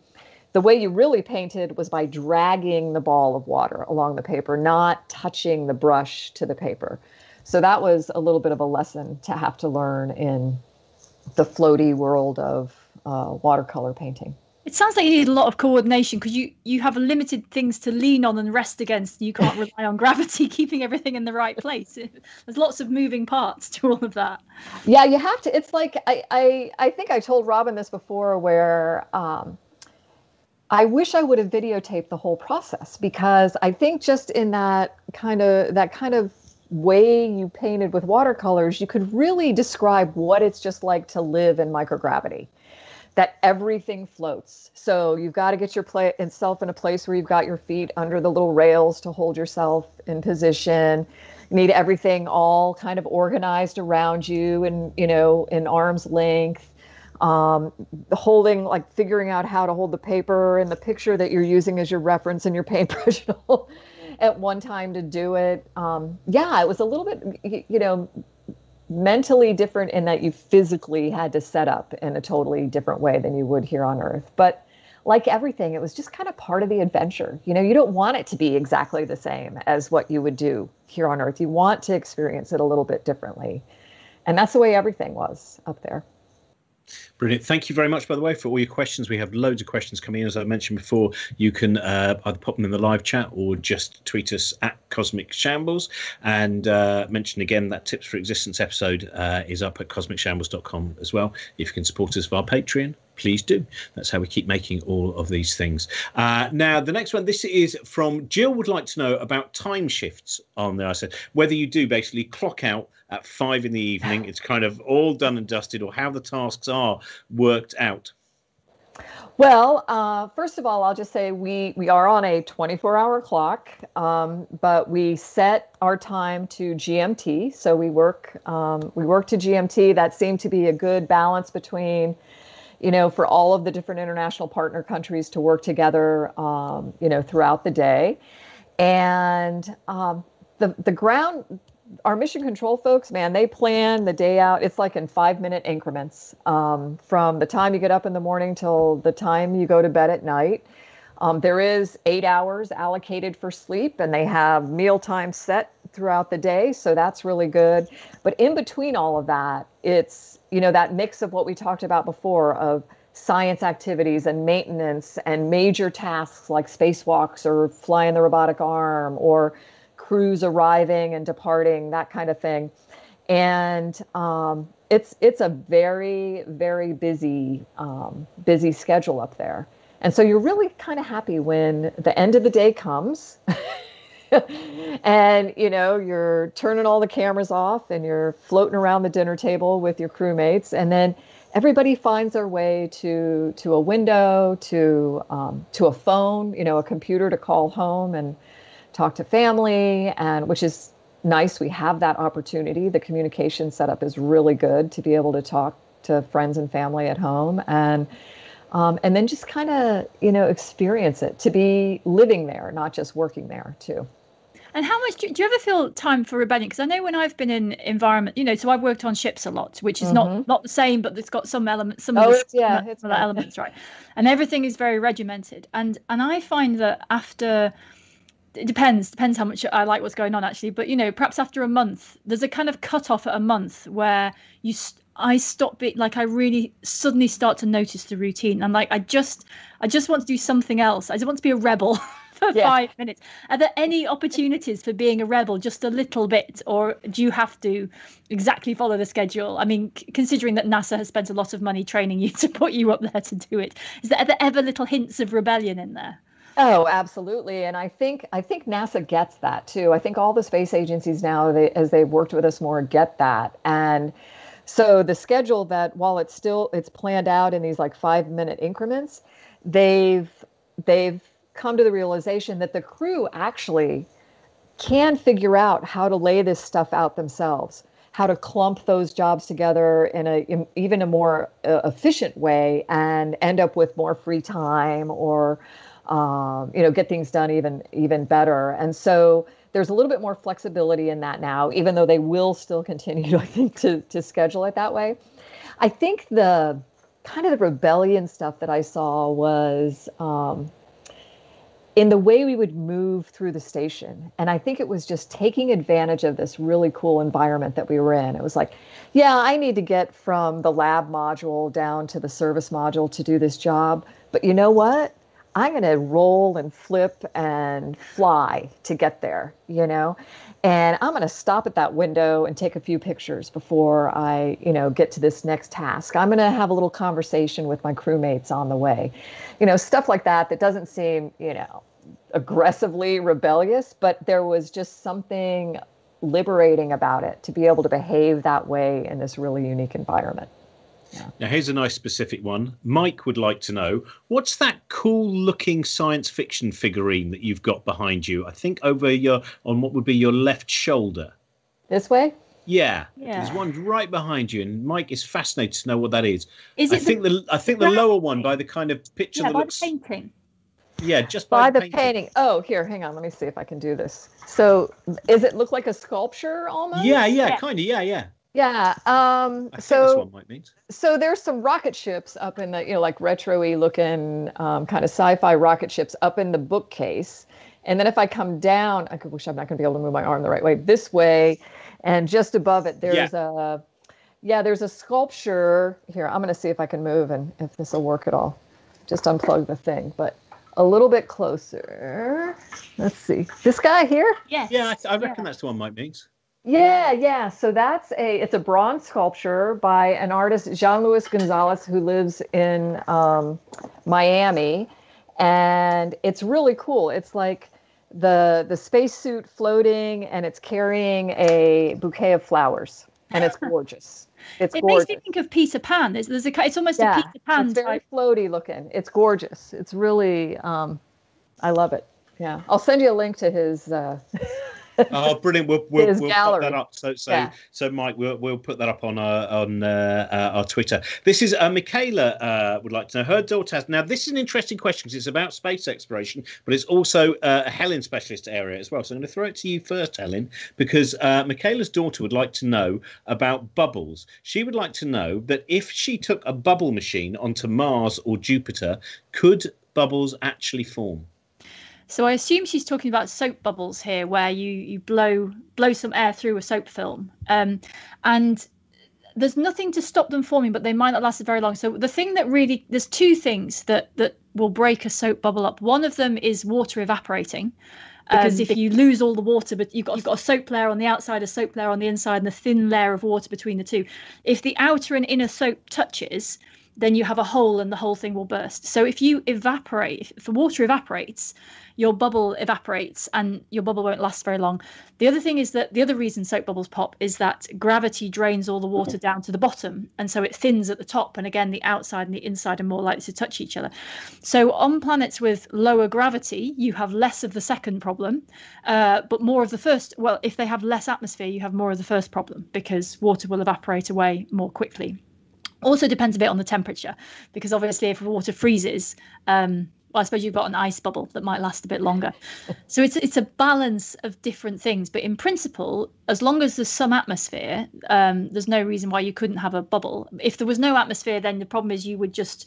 the way you really painted was by dragging the ball of water along the paper, not touching the brush to the paper. So that was a little bit of a lesson to have to learn in the floaty world of uh, watercolor painting. It sounds like you need a lot of coordination because you you have limited things to lean on and rest against. You can't rely on gravity keeping everything in the right place. There's lots of moving parts to all of that. Yeah, you have to. It's like I I, I think I told Robin this before, where um, I wish I would have videotaped the whole process because I think just in that kind of that kind of way you painted with watercolors, you could really describe what it's just like to live in microgravity that everything floats. So you've got to get your play itself in a place where you've got your feet under the little rails to hold yourself in position. You need everything all kind of organized around you and you know in arm's length. Um, holding like figuring out how to hold the paper and the picture that you're using as your reference in your paintbrush at one time to do it. Um, yeah, it was a little bit you know mentally different in that you physically had to set up in a totally different way than you would here on earth. But like everything it was just kind of part of the adventure. You know you don't want it to be exactly the same as what you would do here on earth. You want to experience it a little bit differently. And that's the way everything was up there. Brilliant. Thank you very much, by the way, for all your questions. We have loads of questions coming in. As I mentioned before, you can uh, either pop them in the live chat or just tweet us at Cosmic Shambles. And uh, mention again that Tips for Existence episode uh, is up at cosmicshambles.com as well. If you can support us via Patreon, please do. That's how we keep making all of these things. Uh, now, the next one, this is from Jill would like to know about time shifts on there. I said, whether you do basically clock out at five in the evening, it's kind of all done and dusted, or how the tasks are worked out. Well, uh, first of all, I'll just say we we are on a 24-hour clock, um, but we set our time to GMT. So we work um, we work to GMT. That seemed to be a good balance between, you know, for all of the different international partner countries to work together, um, you know, throughout the day, and um, the the ground our mission control folks, man, they plan the day out. It's like in five minute increments um, from the time you get up in the morning till the time you go to bed at night. Um, there is eight hours allocated for sleep, and they have meal time set throughout the day. So that's really good. But in between all of that, it's, you know, that mix of what we talked about before of science activities and maintenance and major tasks like spacewalks or flying the robotic arm or crews arriving and departing, that kind of thing. And um, it's it's a very very busy um, busy schedule up there. And so you're really kind of happy when the end of the day comes. and you know you're turning all the cameras off and you're floating around the dinner table with your crewmates and then everybody finds their way to to a window to um, to a phone you know a computer to call home and talk to family, and which is nice. We have that opportunity. The communication setup is really good to be able to talk to friends and family at home, and um, and then just kind of you know experience it to be living there, not just working there too. And how much do, do, you ever feel time for rebellion? Because I know when I've been in environment, you know, so I've worked on ships a lot, which is mm-hmm. not not the same, but it's got some elements, some oh, of the it's, yeah, it's elements, right? And everything is very regimented. And and I find that after it depends depends how much i like what's going on actually but you know perhaps after a month there's a kind of cut off at a month where you st- i stop being like i really suddenly start to notice the routine i'm like i just i just want to do something else i just want to be a rebel for yeah. five minutes are there any opportunities for being a rebel just a little bit or do you have to exactly follow the schedule i mean c- considering that nasa has spent a lot of money training you to put you up there to do it is there, are there ever little hints of rebellion in there Oh, absolutely. And I think I think NASA gets that too. I think all the space agencies now, they, as they've worked with us more, get that. And so the schedule that while it's still it's planned out in these like five minute increments, they've they've come to the realization that the crew actually can figure out how to lay this stuff out themselves how to clump those jobs together in a in even a more uh, efficient way and end up with more free time or um, you know, get things done even even better. And so there's a little bit more flexibility in that now, even though they will still continue, I think, to to schedule it that way. I think the kind of the rebellion stuff that I saw was um, in the way we would move through the station. And I think it was just taking advantage of this really cool environment that we were in. It was like, yeah, I need to get from the lab module down to the service module to do this job. But you know what? I'm going to roll and flip and fly to get there, you know? And I'm going to stop at that window and take a few pictures before I, you know, get to this next task. I'm going to have a little conversation with my crewmates on the way. You know, stuff like that that doesn't seem, you know, aggressively rebellious, but there was just something liberating about it to be able to behave that way in this really unique environment. Now, here's a nice specific one. Mike would like to know what's that cool looking science fiction figurine that you've got behind you? I think over your, on what would be your left shoulder. This way? Yeah, yeah. there's one right behind you, and Mike is fascinated to know what that is. Is it I think the, the I think the lower one by the kind of picture yeah, that by looks the painting. Yeah, just by, by the, painting. painting. Oh, here, hang on. Let me see if I can do this. So, is it look like a sculpture almost? Yeah, yeah, yeah. kind of. Yeah, yeah. Yeah. Um, so so there's some rocket ships up in the you know like retro-y looking um, kind of sci-fi rocket ships up in the bookcase, and then if I come down, I could wish I'm not going to be able to move my arm the right way. This way, and just above it there's yeah. a yeah, there's a sculpture here. I'm going to see if I can move and if this will work at all. Just unplug the thing, but a little bit closer. Let's see. This guy here? Yes. Yeah, I, I reckon Yeah. that's the one Mike means. Yeah, yeah. So that's a it's a bronze sculpture by an artist Jean Luis Gonzalez who lives in um, Miami, and it's really cool. It's like the the spacesuit floating, and it's carrying a bouquet of flowers, and it's gorgeous. It's It gorgeous. makes me think of Peter Pan. There's, there's a, it's almost yeah, a Peter Pan it's very type. floaty looking. It's gorgeous. It's really, um, I love it. Yeah, I'll send you a link to his. Uh, Oh, brilliant! We'll we'll, we'll put that up. So so Yeah. so Mike, we'll we'll put that up on our on uh, uh, our Twitter. This is uh, Michaela uh, would like to know her daughter has now. This is an interesting question because it's about space exploration, but it's also uh, a Helen specialist area as well. So I'm going to throw it to you first, Helen, because uh, Michaela's daughter would like to know about bubbles. She would like to know that if she took a bubble machine onto Mars or Jupiter, could bubbles actually form? So I assume she's talking about soap bubbles here, where you you blow blow some air through a soap film, um, and there's nothing to stop them forming, but they might not last very long. So the thing that really there's two things that that will break a soap bubble up. One of them is water evaporating. Because Um, if you lose all the water, but you've got, you've got a soap layer on the outside, a soap layer on the inside, and a thin layer of water between the two. If the outer and inner soap touches, then you have a hole and the whole thing will burst. So if you evaporate, if the water evaporates, your bubble evaporates and your bubble won't last very long. The other thing is that the other reason soap bubbles pop is that gravity drains all the water down to the bottom. And so it thins at the top. And again, the outside and the inside are more likely to touch each other. So on planets with lower gravity, you have less of the second problem, uh, but more of the first. Well, if they have less atmosphere, you have more of the first problem because water will evaporate away more quickly also depends a bit on the temperature because obviously if water freezes um well, I suppose you've got an ice bubble that might last a bit longer. So it's it's a balance of different things. But in principle, as long as there's some atmosphere, um, there's no reason why you couldn't have a bubble. If there was no atmosphere, then the problem is you would just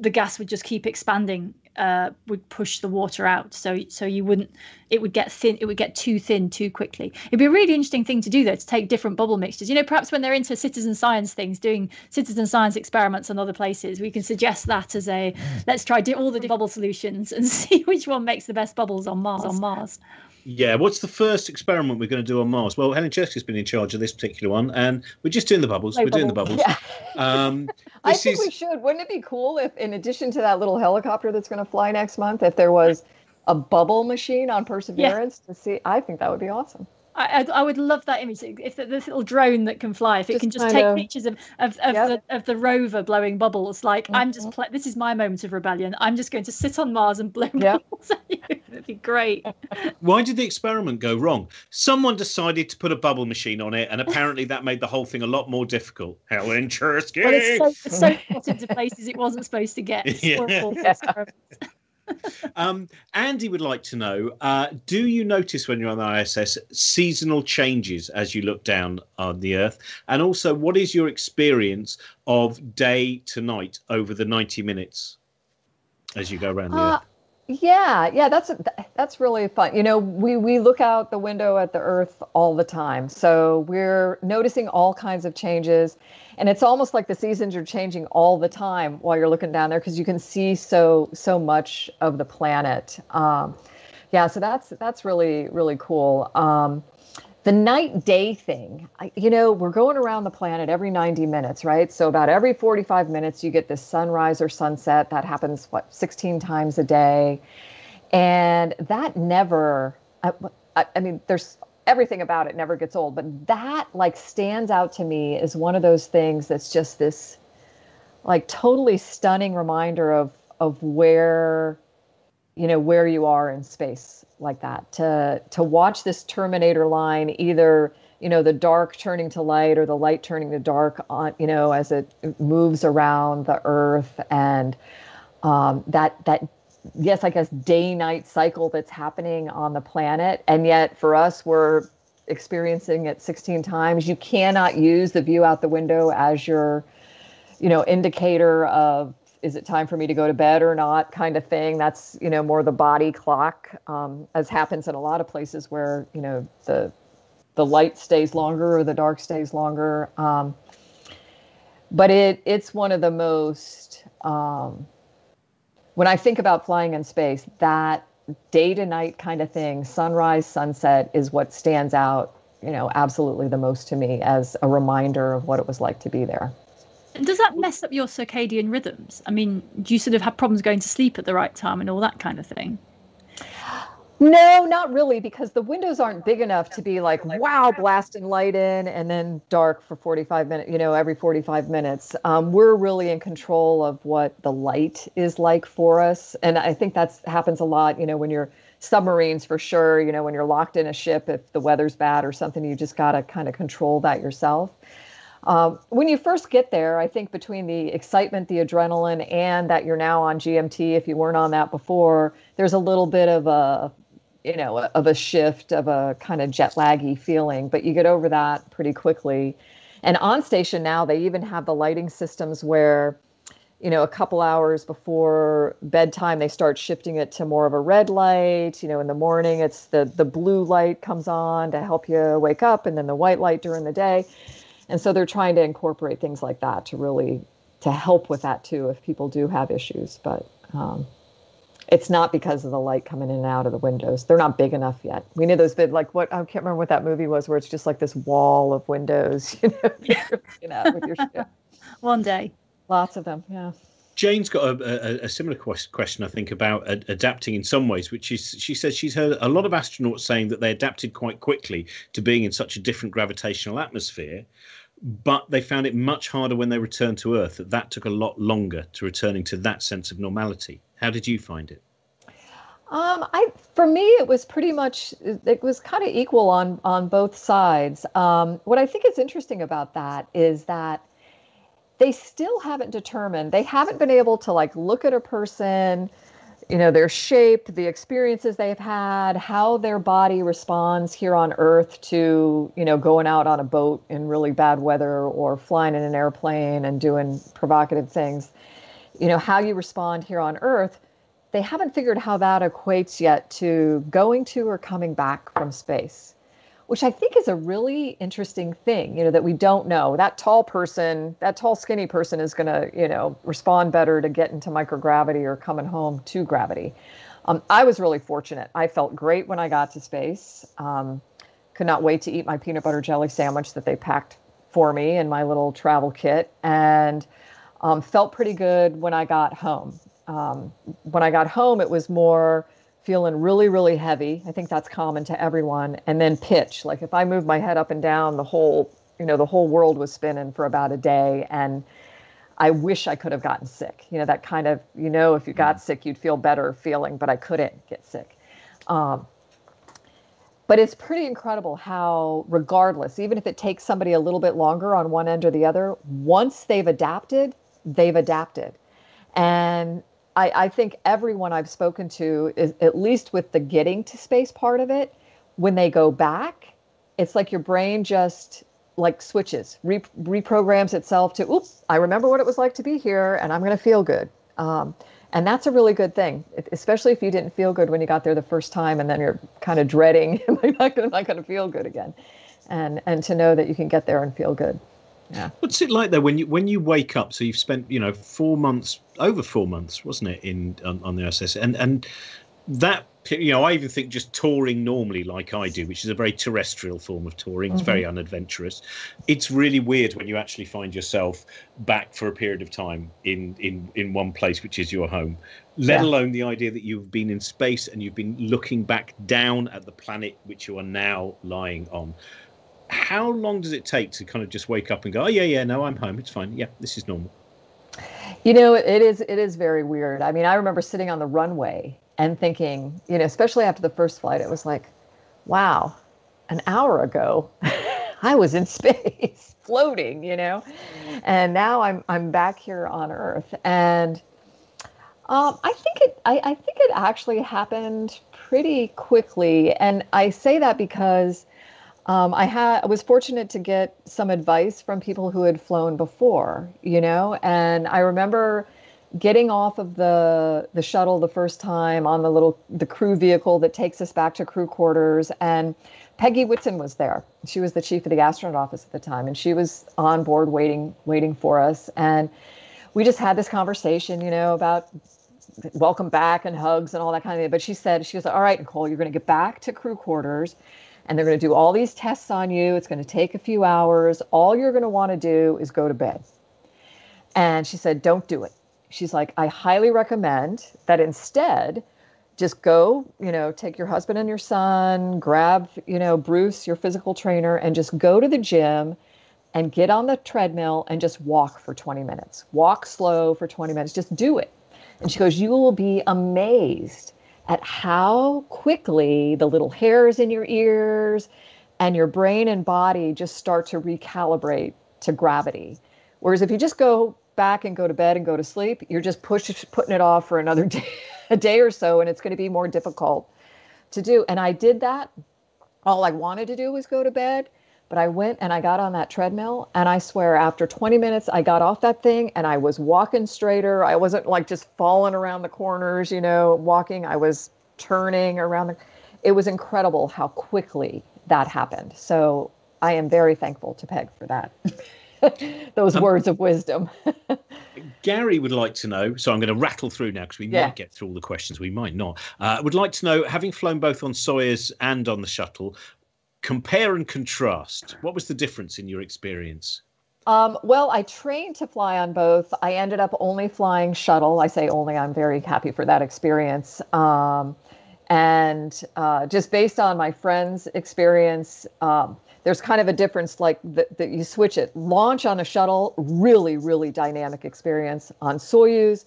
the gas would just keep expanding, uh, would push the water out. So so you wouldn't it would get thin, it would get too thin too quickly. It'd be a really interesting thing to do though, to take different bubble mixtures. You know, perhaps when they're into citizen science things, doing citizen science experiments on other places, we can suggest that as a let's try do all the bubble solutions and see which one makes the best bubbles on Mars on Mars. Yeah, what's the first experiment we're going to do on Mars? Well, Helen Czerski's been in charge of this particular one, and we're just doing the bubbles. No we're doing the bubbles. bubbles. yeah. Um, I this think is we should. Wouldn't it be cool if, in addition to that little helicopter that's going to fly next month, if there was a bubble machine on Perseverance to see? I think that would be awesome. I, I, I would love that image. If the, this little drone that can fly, if it Just can just take of- pictures of of, of, Yep. the, of the rover blowing bubbles, like I'm just Mhm. pla this is my moment of rebellion. I'm just going to sit on Mars and blow Yep. bubbles at you. It'd be great. why did the experiment go wrong? Someone decided to put a bubble machine on it, and apparently that made the whole thing a lot more difficult. Helen Czerski. But it's so, it's so got into places it wasn't supposed to get. It's Yeah. Horrible Yeah. experiment. Um, Andy would like to know: uh, Do you notice when you're on the ISS seasonal changes as you look down on the Earth? And also, what is your experience of day to night over the 90 minutes as you go around the Uh, Earth? Yeah, yeah, that's that's really fun. You know, we we look out the window at the Earth all the time, so we're noticing all kinds of changes, and it's almost like the seasons are changing all the time while you're looking down there because you can see so so much of the planet. Um, yeah, so that's that's really really cool. Um, the night day thing, I, you know, we're going around the planet every 90 minutes, right? So about every 45 minutes, you get this sunrise or sunset. That happens, what, 16 times a day. And that never, I, I, mean, there's everything about it never gets old, but that like stands out to me as one of those things that's just this like totally stunning reminder of, of where, you know, where you are in space like that to to watch this terminator line either you know the dark turning to light or the light turning to dark on you know as it moves around the earth and um, that that yes i guess day night cycle that's happening on the planet. And yet for us we're experiencing it 16 times. You cannot use the view out the window as your you know indicator of is it time for me to go to bed or not kind of thing that's you know more the body clock um, as happens in a lot of places where you know the the light stays longer or the dark stays longer um, but it it's one of the most um, when I think about flying in space, that day to night kind of thing, sunrise, sunset is what stands out, you know, absolutely the most to me as a reminder of what it was like to be there. Does that mess up your circadian rhythms? I mean, do you sort of have problems going to sleep at the right time and all that kind of thing? No, not really, because the windows aren't big enough to be like, wow, blasting light in and then dark for 45 minutes, you know, every 45 minutes. Um, we're really in control of what the light is like for us. And I think that happens a lot, you know, when you're submarines for sure, you know, when you're locked in a ship, if the weather's bad or something, you just got to kind of control that yourself. Um, when you first get there, I think between the excitement, the adrenaline, and that you're now on GMT, if you weren't on that before, there's a little bit of a you know, of a shift of a kind of jet laggy feeling, but you get over that pretty quickly. And on station now, they even have the lighting systems where, you know, a couple hours before bedtime, they start shifting it to more of a red light. You know, in the morning, it's the the blue light comes on to help you wake up, and then the white light during the day. And so they're trying to incorporate things like that to really to help with that too, if people do have issues. But um, it's not because of the light coming in and out of the windows. They're not big enough yet. We need those big, like what I can't remember what that movie was, where it's just like this wall of windows, you know, you know with your ship. One day, lots of them, yeah. Jane's got a, a, a similar question, I think, about ad- adapting in some ways, which is she says she's heard a lot of astronauts saying that they adapted quite quickly to being in such a different gravitational atmosphere, but they found it much harder when they returned to Earth. That that took a lot longer to returning to that sense of normality. How did you find it? Um, I for me it was pretty much it was kind of equal on on both sides. Um, what I think is interesting about that is that they still haven't determined they haven't been able to like look at a person you know their shape the experiences they've had how their body responds here on earth to you know going out on a boat in really bad weather or flying in an airplane and doing provocative things. You know how you respond here on earth they haven't figured how that equates yet to going to or coming back from space which i think is a really interesting thing you know that we don't know. That tall person that tall skinny person is going to you know respond better to get into microgravity or coming home to gravity. Um, i was really fortunate. I felt great when i got to space. Um, could not wait to eat my peanut butter jelly sandwich that they packed for me in my little travel kit and um, felt pretty good when I got home. Um, when I got home, it was more feeling really, really heavy. I think that's common to everyone. And then pitch, like if I moved my head up and down, the whole, you know, the whole world was spinning for about a day. And I wish I could have gotten sick. You know, that kind of, you know, if you got mm. sick, you'd feel better feeling, but I couldn't get sick. Um, but it's pretty incredible how, regardless, even if it takes somebody a little bit longer on one end or the other, once they've adapted, they've adapted. And I, I think everyone I've spoken to is at least with the getting to space part of it, when they go back, it's like your brain just like switches, re- reprograms itself to, oops, I remember what it was like to be here and I'm going to feel good. Um, and that's a really good thing, especially if you didn't feel good when you got there the first time and then you're kind of dreading, am I not going to feel good again? And, and to know that you can get there and feel good. Yeah. What's it like though when you when you wake up? So you've spent you know four months, over four months, wasn't it, in on, on the ISS, and and that you know I even think just touring normally like I do, which is a very terrestrial form of touring. It's mm-hmm. very unadventurous. It's really weird when you actually find yourself back for a period of time in in in one place, which is your home. Let yeah. alone the idea that you've been in space and you've been looking back down at the planet which you are now lying on how long does it take to kind of just wake up and go, oh yeah, yeah, no, I'm home. It's fine. Yeah, this is normal. You know, it is it is very weird. I mean, I remember sitting on the runway and thinking, you know, especially after the first flight, it was like, wow, an hour ago, I was in space floating, you know, and now I'm I'm back here on Earth, and um, I think it I, I think it actually happened pretty quickly, and I say that because um, I I was fortunate to get some advice from people who had flown before, you know, and I remember getting off of the the shuttle the first time on the little the crew vehicle that takes us back to crew quarters and Peggy Whitson was there. She was the chief of the astronaut office at the time, and she was on board waiting, waiting for us. And we just had this conversation, you know, about welcome back and hugs and all that kind of thing. But she said, she was all right, Nicole, you're going to get back to crew quarters and they're going to do all these tests on you. It's going to take a few hours. All you're going to want to do is go to bed. And she said, don't do it. She's like, I highly recommend that instead, just go, you know, take your husband and your son, grab, you know, Bruce, your physical trainer, and just go to the gym and get on the treadmill and just walk for 20 minutes. Walk slow for 20 minutes. Just do it. And she goes, You will be amazed at how quickly the little hairs in your ears and your brain and body just start to recalibrate to gravity. Whereas if you just go back and go to bed and go to sleep, you're just push, putting it off for another day, a day or so, and it's going to be more difficult to do. And I did that. All I wanted to do was go to bed. But I went and I got on that treadmill, and I swear, after 20 minutes, I got off that thing and I was walking straighter. I wasn't like just falling around the corners, you know, walking. I was turning around the. It was incredible how quickly that happened. So I am very thankful to Peg for that. Those um, words of wisdom. Gary would like to know. So I'm going to rattle through now because we yeah. might get through all the questions. We might not. Uh, would like to know, having flown both on Soyuz and on the shuttle, compare and contrast. What was the difference in your experience? Um, well, I trained to fly on both. I ended up only flying shuttle. I say only, I'm very happy for that experience. Um, and uh, just based on my friend's experience, um, there's kind of a difference like that, you switch it. Launch on a shuttle, really, really dynamic experience. On Soyuz,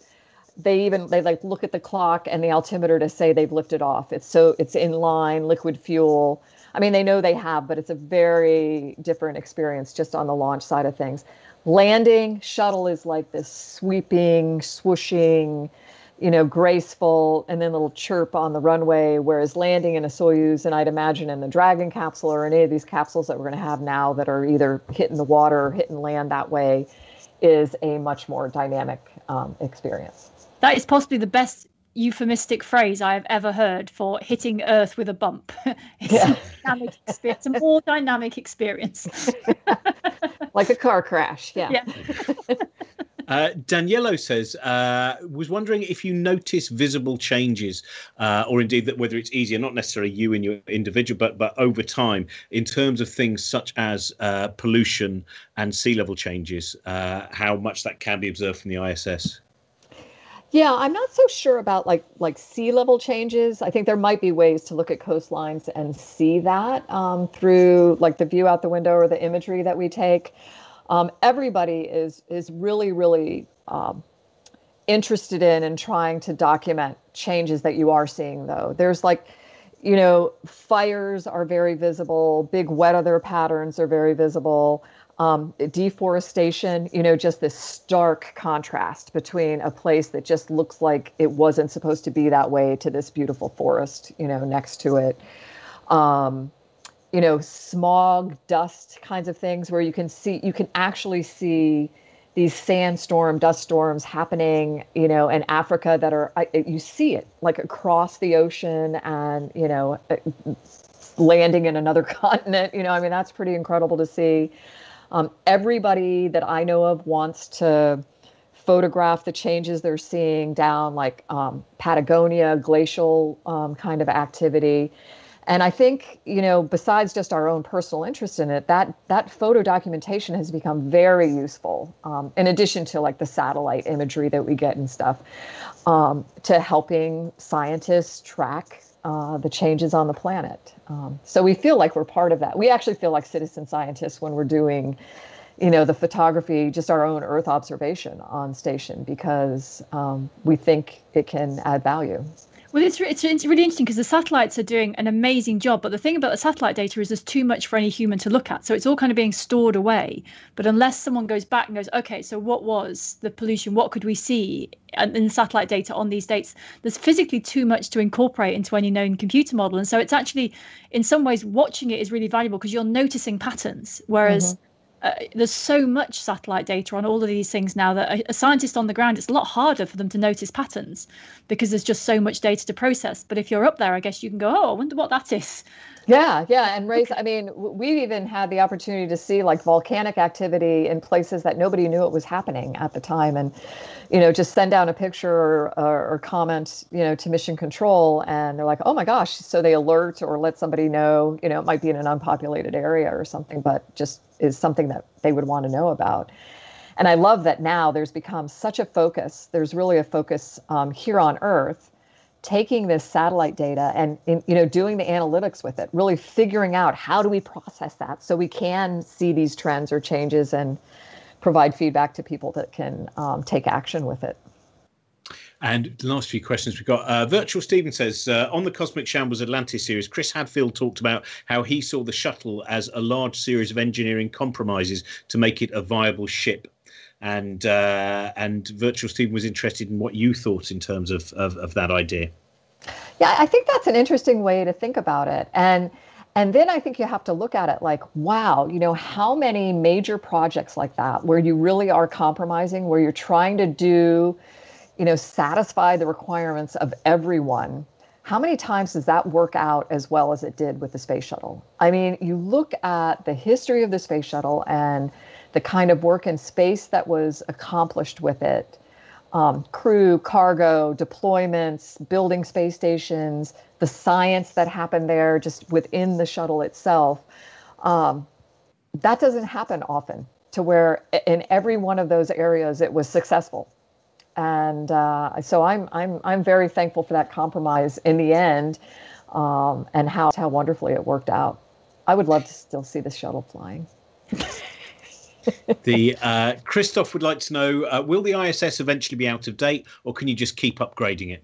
they even they like look at the clock and the altimeter to say they've lifted off. It's so it's in line, liquid fuel. I mean, they know they have, but it's a very different experience just on the launch side of things. Landing shuttle is like this sweeping, swooshing, you know, graceful, and then little chirp on the runway. Whereas landing in a Soyuz, and I'd imagine in the Dragon capsule or any of these capsules that we're going to have now that are either hitting the water or hitting land that way, is a much more dynamic um, experience. That is possibly the best euphemistic phrase I have ever heard for hitting Earth with a bump. it's, yeah. a dynamic experience, a more dynamic experience. like a car crash, yeah. yeah. Uh, Daniello says, uh, was wondering if you notice visible changes, uh, or indeed that whether it's easier, not necessarily you and your individual, but but over time, in terms of things such as uh, pollution and sea level changes, uh, how much that can be observed from the ISS. Yeah, I'm not so sure about like like sea level changes. I think there might be ways to look at coastlines and see that um, through like the view out the window or the imagery that we take. Um, everybody is is really really um, interested in and trying to document changes that you are seeing. Though there's like you know fires are very visible, big wet weather patterns are very visible um, deforestation, you know, just this stark contrast between a place that just looks like it wasn't supposed to be that way to this beautiful forest, you know, next to it. Um, you know, smog, dust kinds of things where you can see, you can actually see these sandstorm, dust storms happening, you know, in Africa that are, you see it like across the ocean and, you know, landing in another continent, you know, I mean, that's pretty incredible to see. Um, everybody that I know of wants to photograph the changes they're seeing down like um, Patagonia, glacial um, kind of activity. And I think, you know, besides just our own personal interest in it, that that photo documentation has become very useful. Um, in addition to like the satellite imagery that we get and stuff, um, to helping scientists track uh, the changes on the planet. Um, so we feel like we're part of that. We actually feel like citizen scientists when we're doing, you know, the photography, just our own Earth observation on station, because um, we think it can add value. Well, it's, it's, it's really interesting because the satellites are doing an amazing job. But the thing about the satellite data is there's too much for any human to look at. So it's all kind of being stored away. But unless someone goes back and goes, okay, so what was the pollution? What could we see in satellite data on these dates? There's physically too much to incorporate into any known computer model. And so it's actually, in some ways, watching it is really valuable because you're noticing patterns. Whereas mm-hmm uh, there's so much satellite data on all of these things now that a, a, scientist on the ground it's a lot harder for them to notice patterns because there's just so much data to process. But if you're up there i guess you can go oh i wonder what that is Yeah, yeah, and race. I mean, we've even had the opportunity to see like volcanic activity in places that nobody knew it was happening at the time, and you know, just send down a picture or, or, or comment, you know, to Mission Control, and they're like, "Oh my gosh!" So they alert or let somebody know. You know, it might be in an unpopulated area or something, but just is something that they would want to know about. And I love that now there's become such a focus. There's really a focus um, here on Earth taking this satellite data and you know doing the analytics with it really figuring out how do we process that so we can see these trends or changes and provide feedback to people that can um, take action with it and the last few questions we've got. Uh, Virtual Stephen says uh, on the Cosmic Shambles Atlantis series, Chris Hadfield talked about how he saw the shuttle as a large series of engineering compromises to make it a viable ship and uh, and Virtual Stephen was interested in what you thought in terms of, of, of that idea. Yeah, I think that's an interesting way to think about it, and and then I think you have to look at it like, wow, you know, how many major projects like that where you really are compromising, where you're trying to do, you know, satisfy the requirements of everyone. How many times does that work out as well as it did with the space shuttle? I mean, you look at the history of the space shuttle and the kind of work in space that was accomplished with it um, crew, cargo, deployments, building space stations, the science that happened there just within the shuttle itself. Um, that doesn't happen often to where in every one of those areas it was successful. And uh, so I'm, I'm, I'm very thankful for that compromise in the end um, and how, how wonderfully it worked out. I would love to still see the shuttle flying. the uh, Christoph would like to know: uh, Will the ISS eventually be out of date, or can you just keep upgrading it?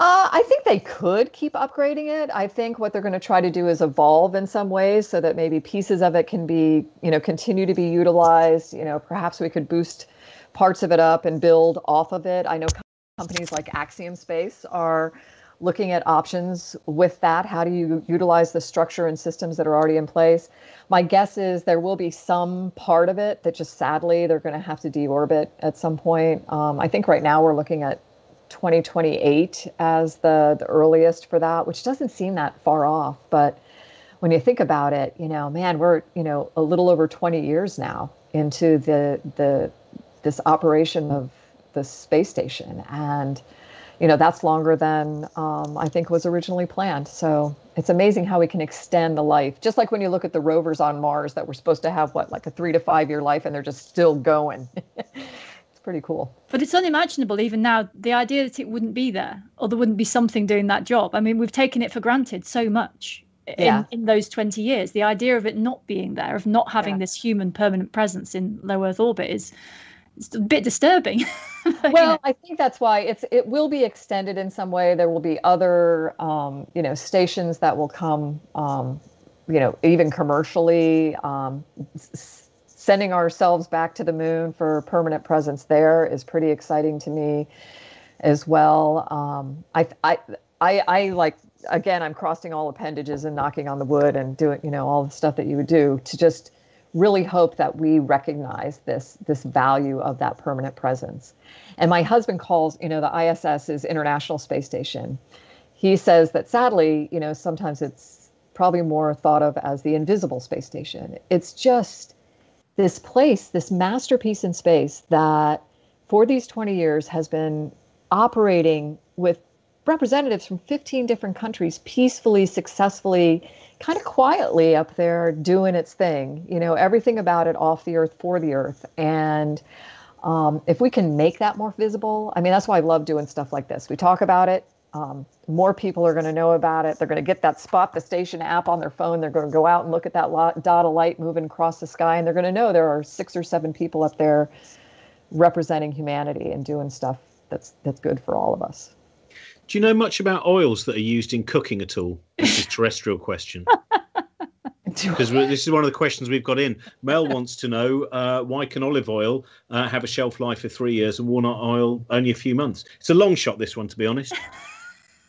Uh, I think they could keep upgrading it. I think what they're going to try to do is evolve in some ways so that maybe pieces of it can be, you know, continue to be utilized. You know, perhaps we could boost parts of it up and build off of it. I know companies like Axiom Space are looking at options with that. How do you utilize the structure and systems that are already in place? My guess is there will be some part of it that just sadly they're going to have to deorbit at some point. Um, I think right now we're looking at 2028 as the, the earliest for that, which doesn't seem that far off. But when you think about it, you know, man, we're, you know, a little over 20 years now into the, the, this operation of the space station. And, you know that's longer than um, I think was originally planned. So it's amazing how we can extend the life. Just like when you look at the rovers on Mars that were supposed to have what like a three to five year life, and they're just still going. it's pretty cool. But it's unimaginable even now. The idea that it wouldn't be there, or there wouldn't be something doing that job. I mean, we've taken it for granted so much. In, in those 20 years the idea of it not being there of not having yeah. this human permanent presence in low earth orbit is it's a bit disturbing. well, I think that's why it's it will be extended in some way. There will be other um, you know stations that will come um, you know even commercially. Um, s- sending ourselves back to the moon for permanent presence there is pretty exciting to me as well. Um, I, I I I like again I'm crossing all appendages and knocking on the wood and doing you know all the stuff that you would do to just really hope that we recognize this this value of that permanent presence. And my husband calls, you know, the ISS is International Space Station. He says that sadly, you know, sometimes it's probably more thought of as the invisible space station. It's just this place, this masterpiece in space that for these 20 years has been operating with representatives from 15 different countries peacefully, successfully kind of quietly up there doing its thing. You know, everything about it off the earth for the earth. And um, if we can make that more visible, I mean, that's why I love doing stuff like this. We talk about it. Um, more people are going to know about it. They're going to get that spot the station app on their phone. They're going to go out and look at that lot, dot of light moving across the sky, and they're going to know there are six or seven people up there representing humanity and doing stuff that's that's good for all of us. Do you know much about oils that are used in cooking at all? This is a terrestrial question. Because this is one of the questions we've got in. Mel wants to know uh, why can olive oil uh, have a shelf life of three years and walnut oil only a few months? It's a long shot, this one, to be honest.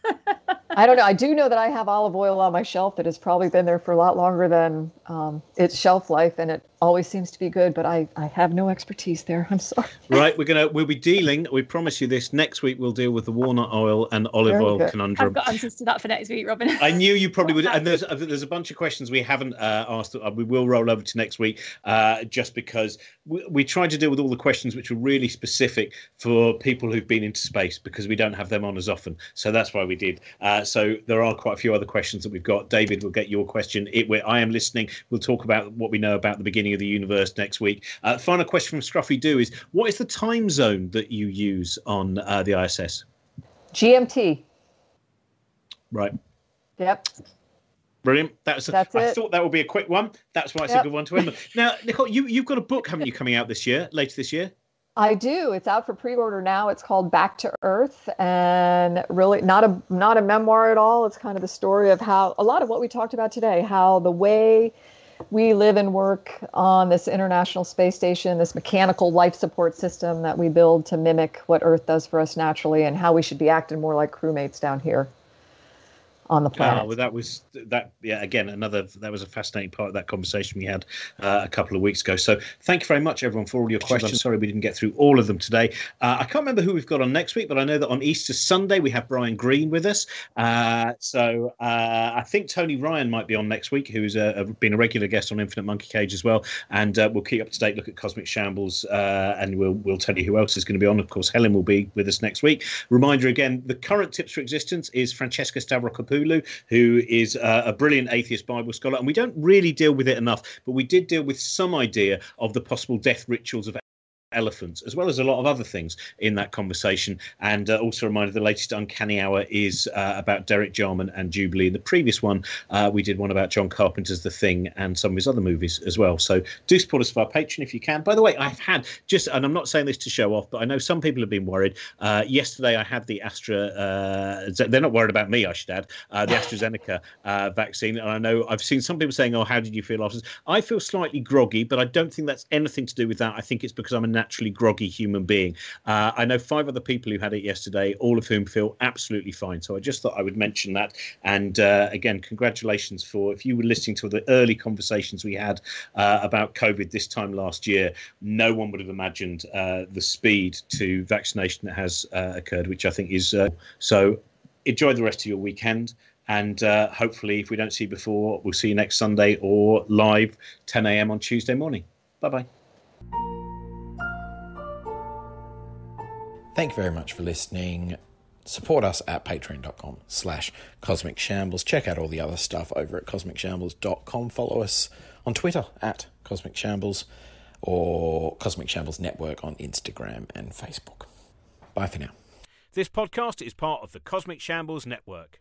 I don't know. I do know that I have olive oil on my shelf that has probably been there for a lot longer than um, its shelf life, and it always seems to be good, but I, I have no expertise there. I'm sorry. right, we're gonna we'll be dealing. We promise you this next week. We'll deal with the walnut oil and olive Very oil good. conundrum. I've got answers to that for next week, Robin. I knew you probably would. And there's there's a bunch of questions we haven't uh, asked. Uh, we will roll over to next week, uh, just because we, we tried to deal with all the questions which were really specific for people who've been into space because we don't have them on as often. So that's why we did. Uh, so there are quite a few other questions that we've got. David will get your question. It I am listening. We'll talk about what we know about the beginning of the universe next week. Uh, final question from Scruffy Do is: What is the time zone that you use on uh, the ISS? GMT. Right. Yep. Brilliant. That was. A, That's I it. thought that would be a quick one. That's why it's yep. a good one to end. now, Nicole, you you've got a book, haven't you, coming out this year, later this year? I do. It's out for pre-order now. It's called Back to Earth, and really not a not a memoir at all. It's kind of the story of how a lot of what we talked about today, how the way we live and work on this International Space Station, this mechanical life support system that we build to mimic what Earth does for us naturally, and how we should be acting more like crewmates down here on the planet. Oh, well, that was that. Yeah, again, another that was a fascinating part of that conversation we had uh, a couple of weeks ago. So, thank you very much, everyone, for all your questions. I'm sorry we didn't get through all of them today. Uh, I can't remember who we've got on next week, but I know that on Easter Sunday we have Brian Greene with us. Uh, so, uh, I think Tony Ryan might be on next week, who's uh, been a regular guest on Infinite Monkey Cage as well. And uh, we'll keep up to date, look at Cosmic Shambles, and we'll we'll tell you who else is going to be on. Of course, Helen will be with us next week. Reminder again: the current tips for existence is Francesca Who is uh, a brilliant atheist Bible scholar. And we don't really deal with it enough, but we did deal with some idea of the possible death rituals of elephants, as well as a lot of other things in that conversation. And uh, also a reminder the latest Uncanny Hour is uh, about Derek Jarman and Jubilee. In the previous one, uh, we did one about John Carpenter's The Thing and some of his other movies as well. So do support us via Patreon if you can. By the way, I've had just, and I'm not saying this to show off, but I know some people have been worried. Uh, yesterday, I had the Astra, uh, they're not worried about me, I should add, uh, the AstraZeneca vaccine. And I know I've seen some people saying, oh, how did you feel after? I feel slightly groggy, but I don't think that's anything to do with that. I think it's because I'm a naturally groggy human being. Uh, I know five other people who had it yesterday, all of whom feel absolutely fine. So I just thought I would mention that. And uh, again, congratulations for if you were listening to the early conversations we had uh, about COVID this time last year, no one would have imagined uh, the speed to vaccination that has uh, occurred, which I think is uh, so. Enjoy the rest of your weekend. And uh, hopefully, if we don't see you before, we'll see you next Sunday or live 10 a.m. on Tuesday morning. Bye bye. Thank you very much for listening. Support us at patreon.com slash cosmic shambles. Check out all the other stuff over at cosmicshambles.com. Follow us on Twitter at cosmic shambles or Cosmic Shambles Network on Instagram and Facebook. Bye for now. This podcast is part of the Cosmic Shambles Network.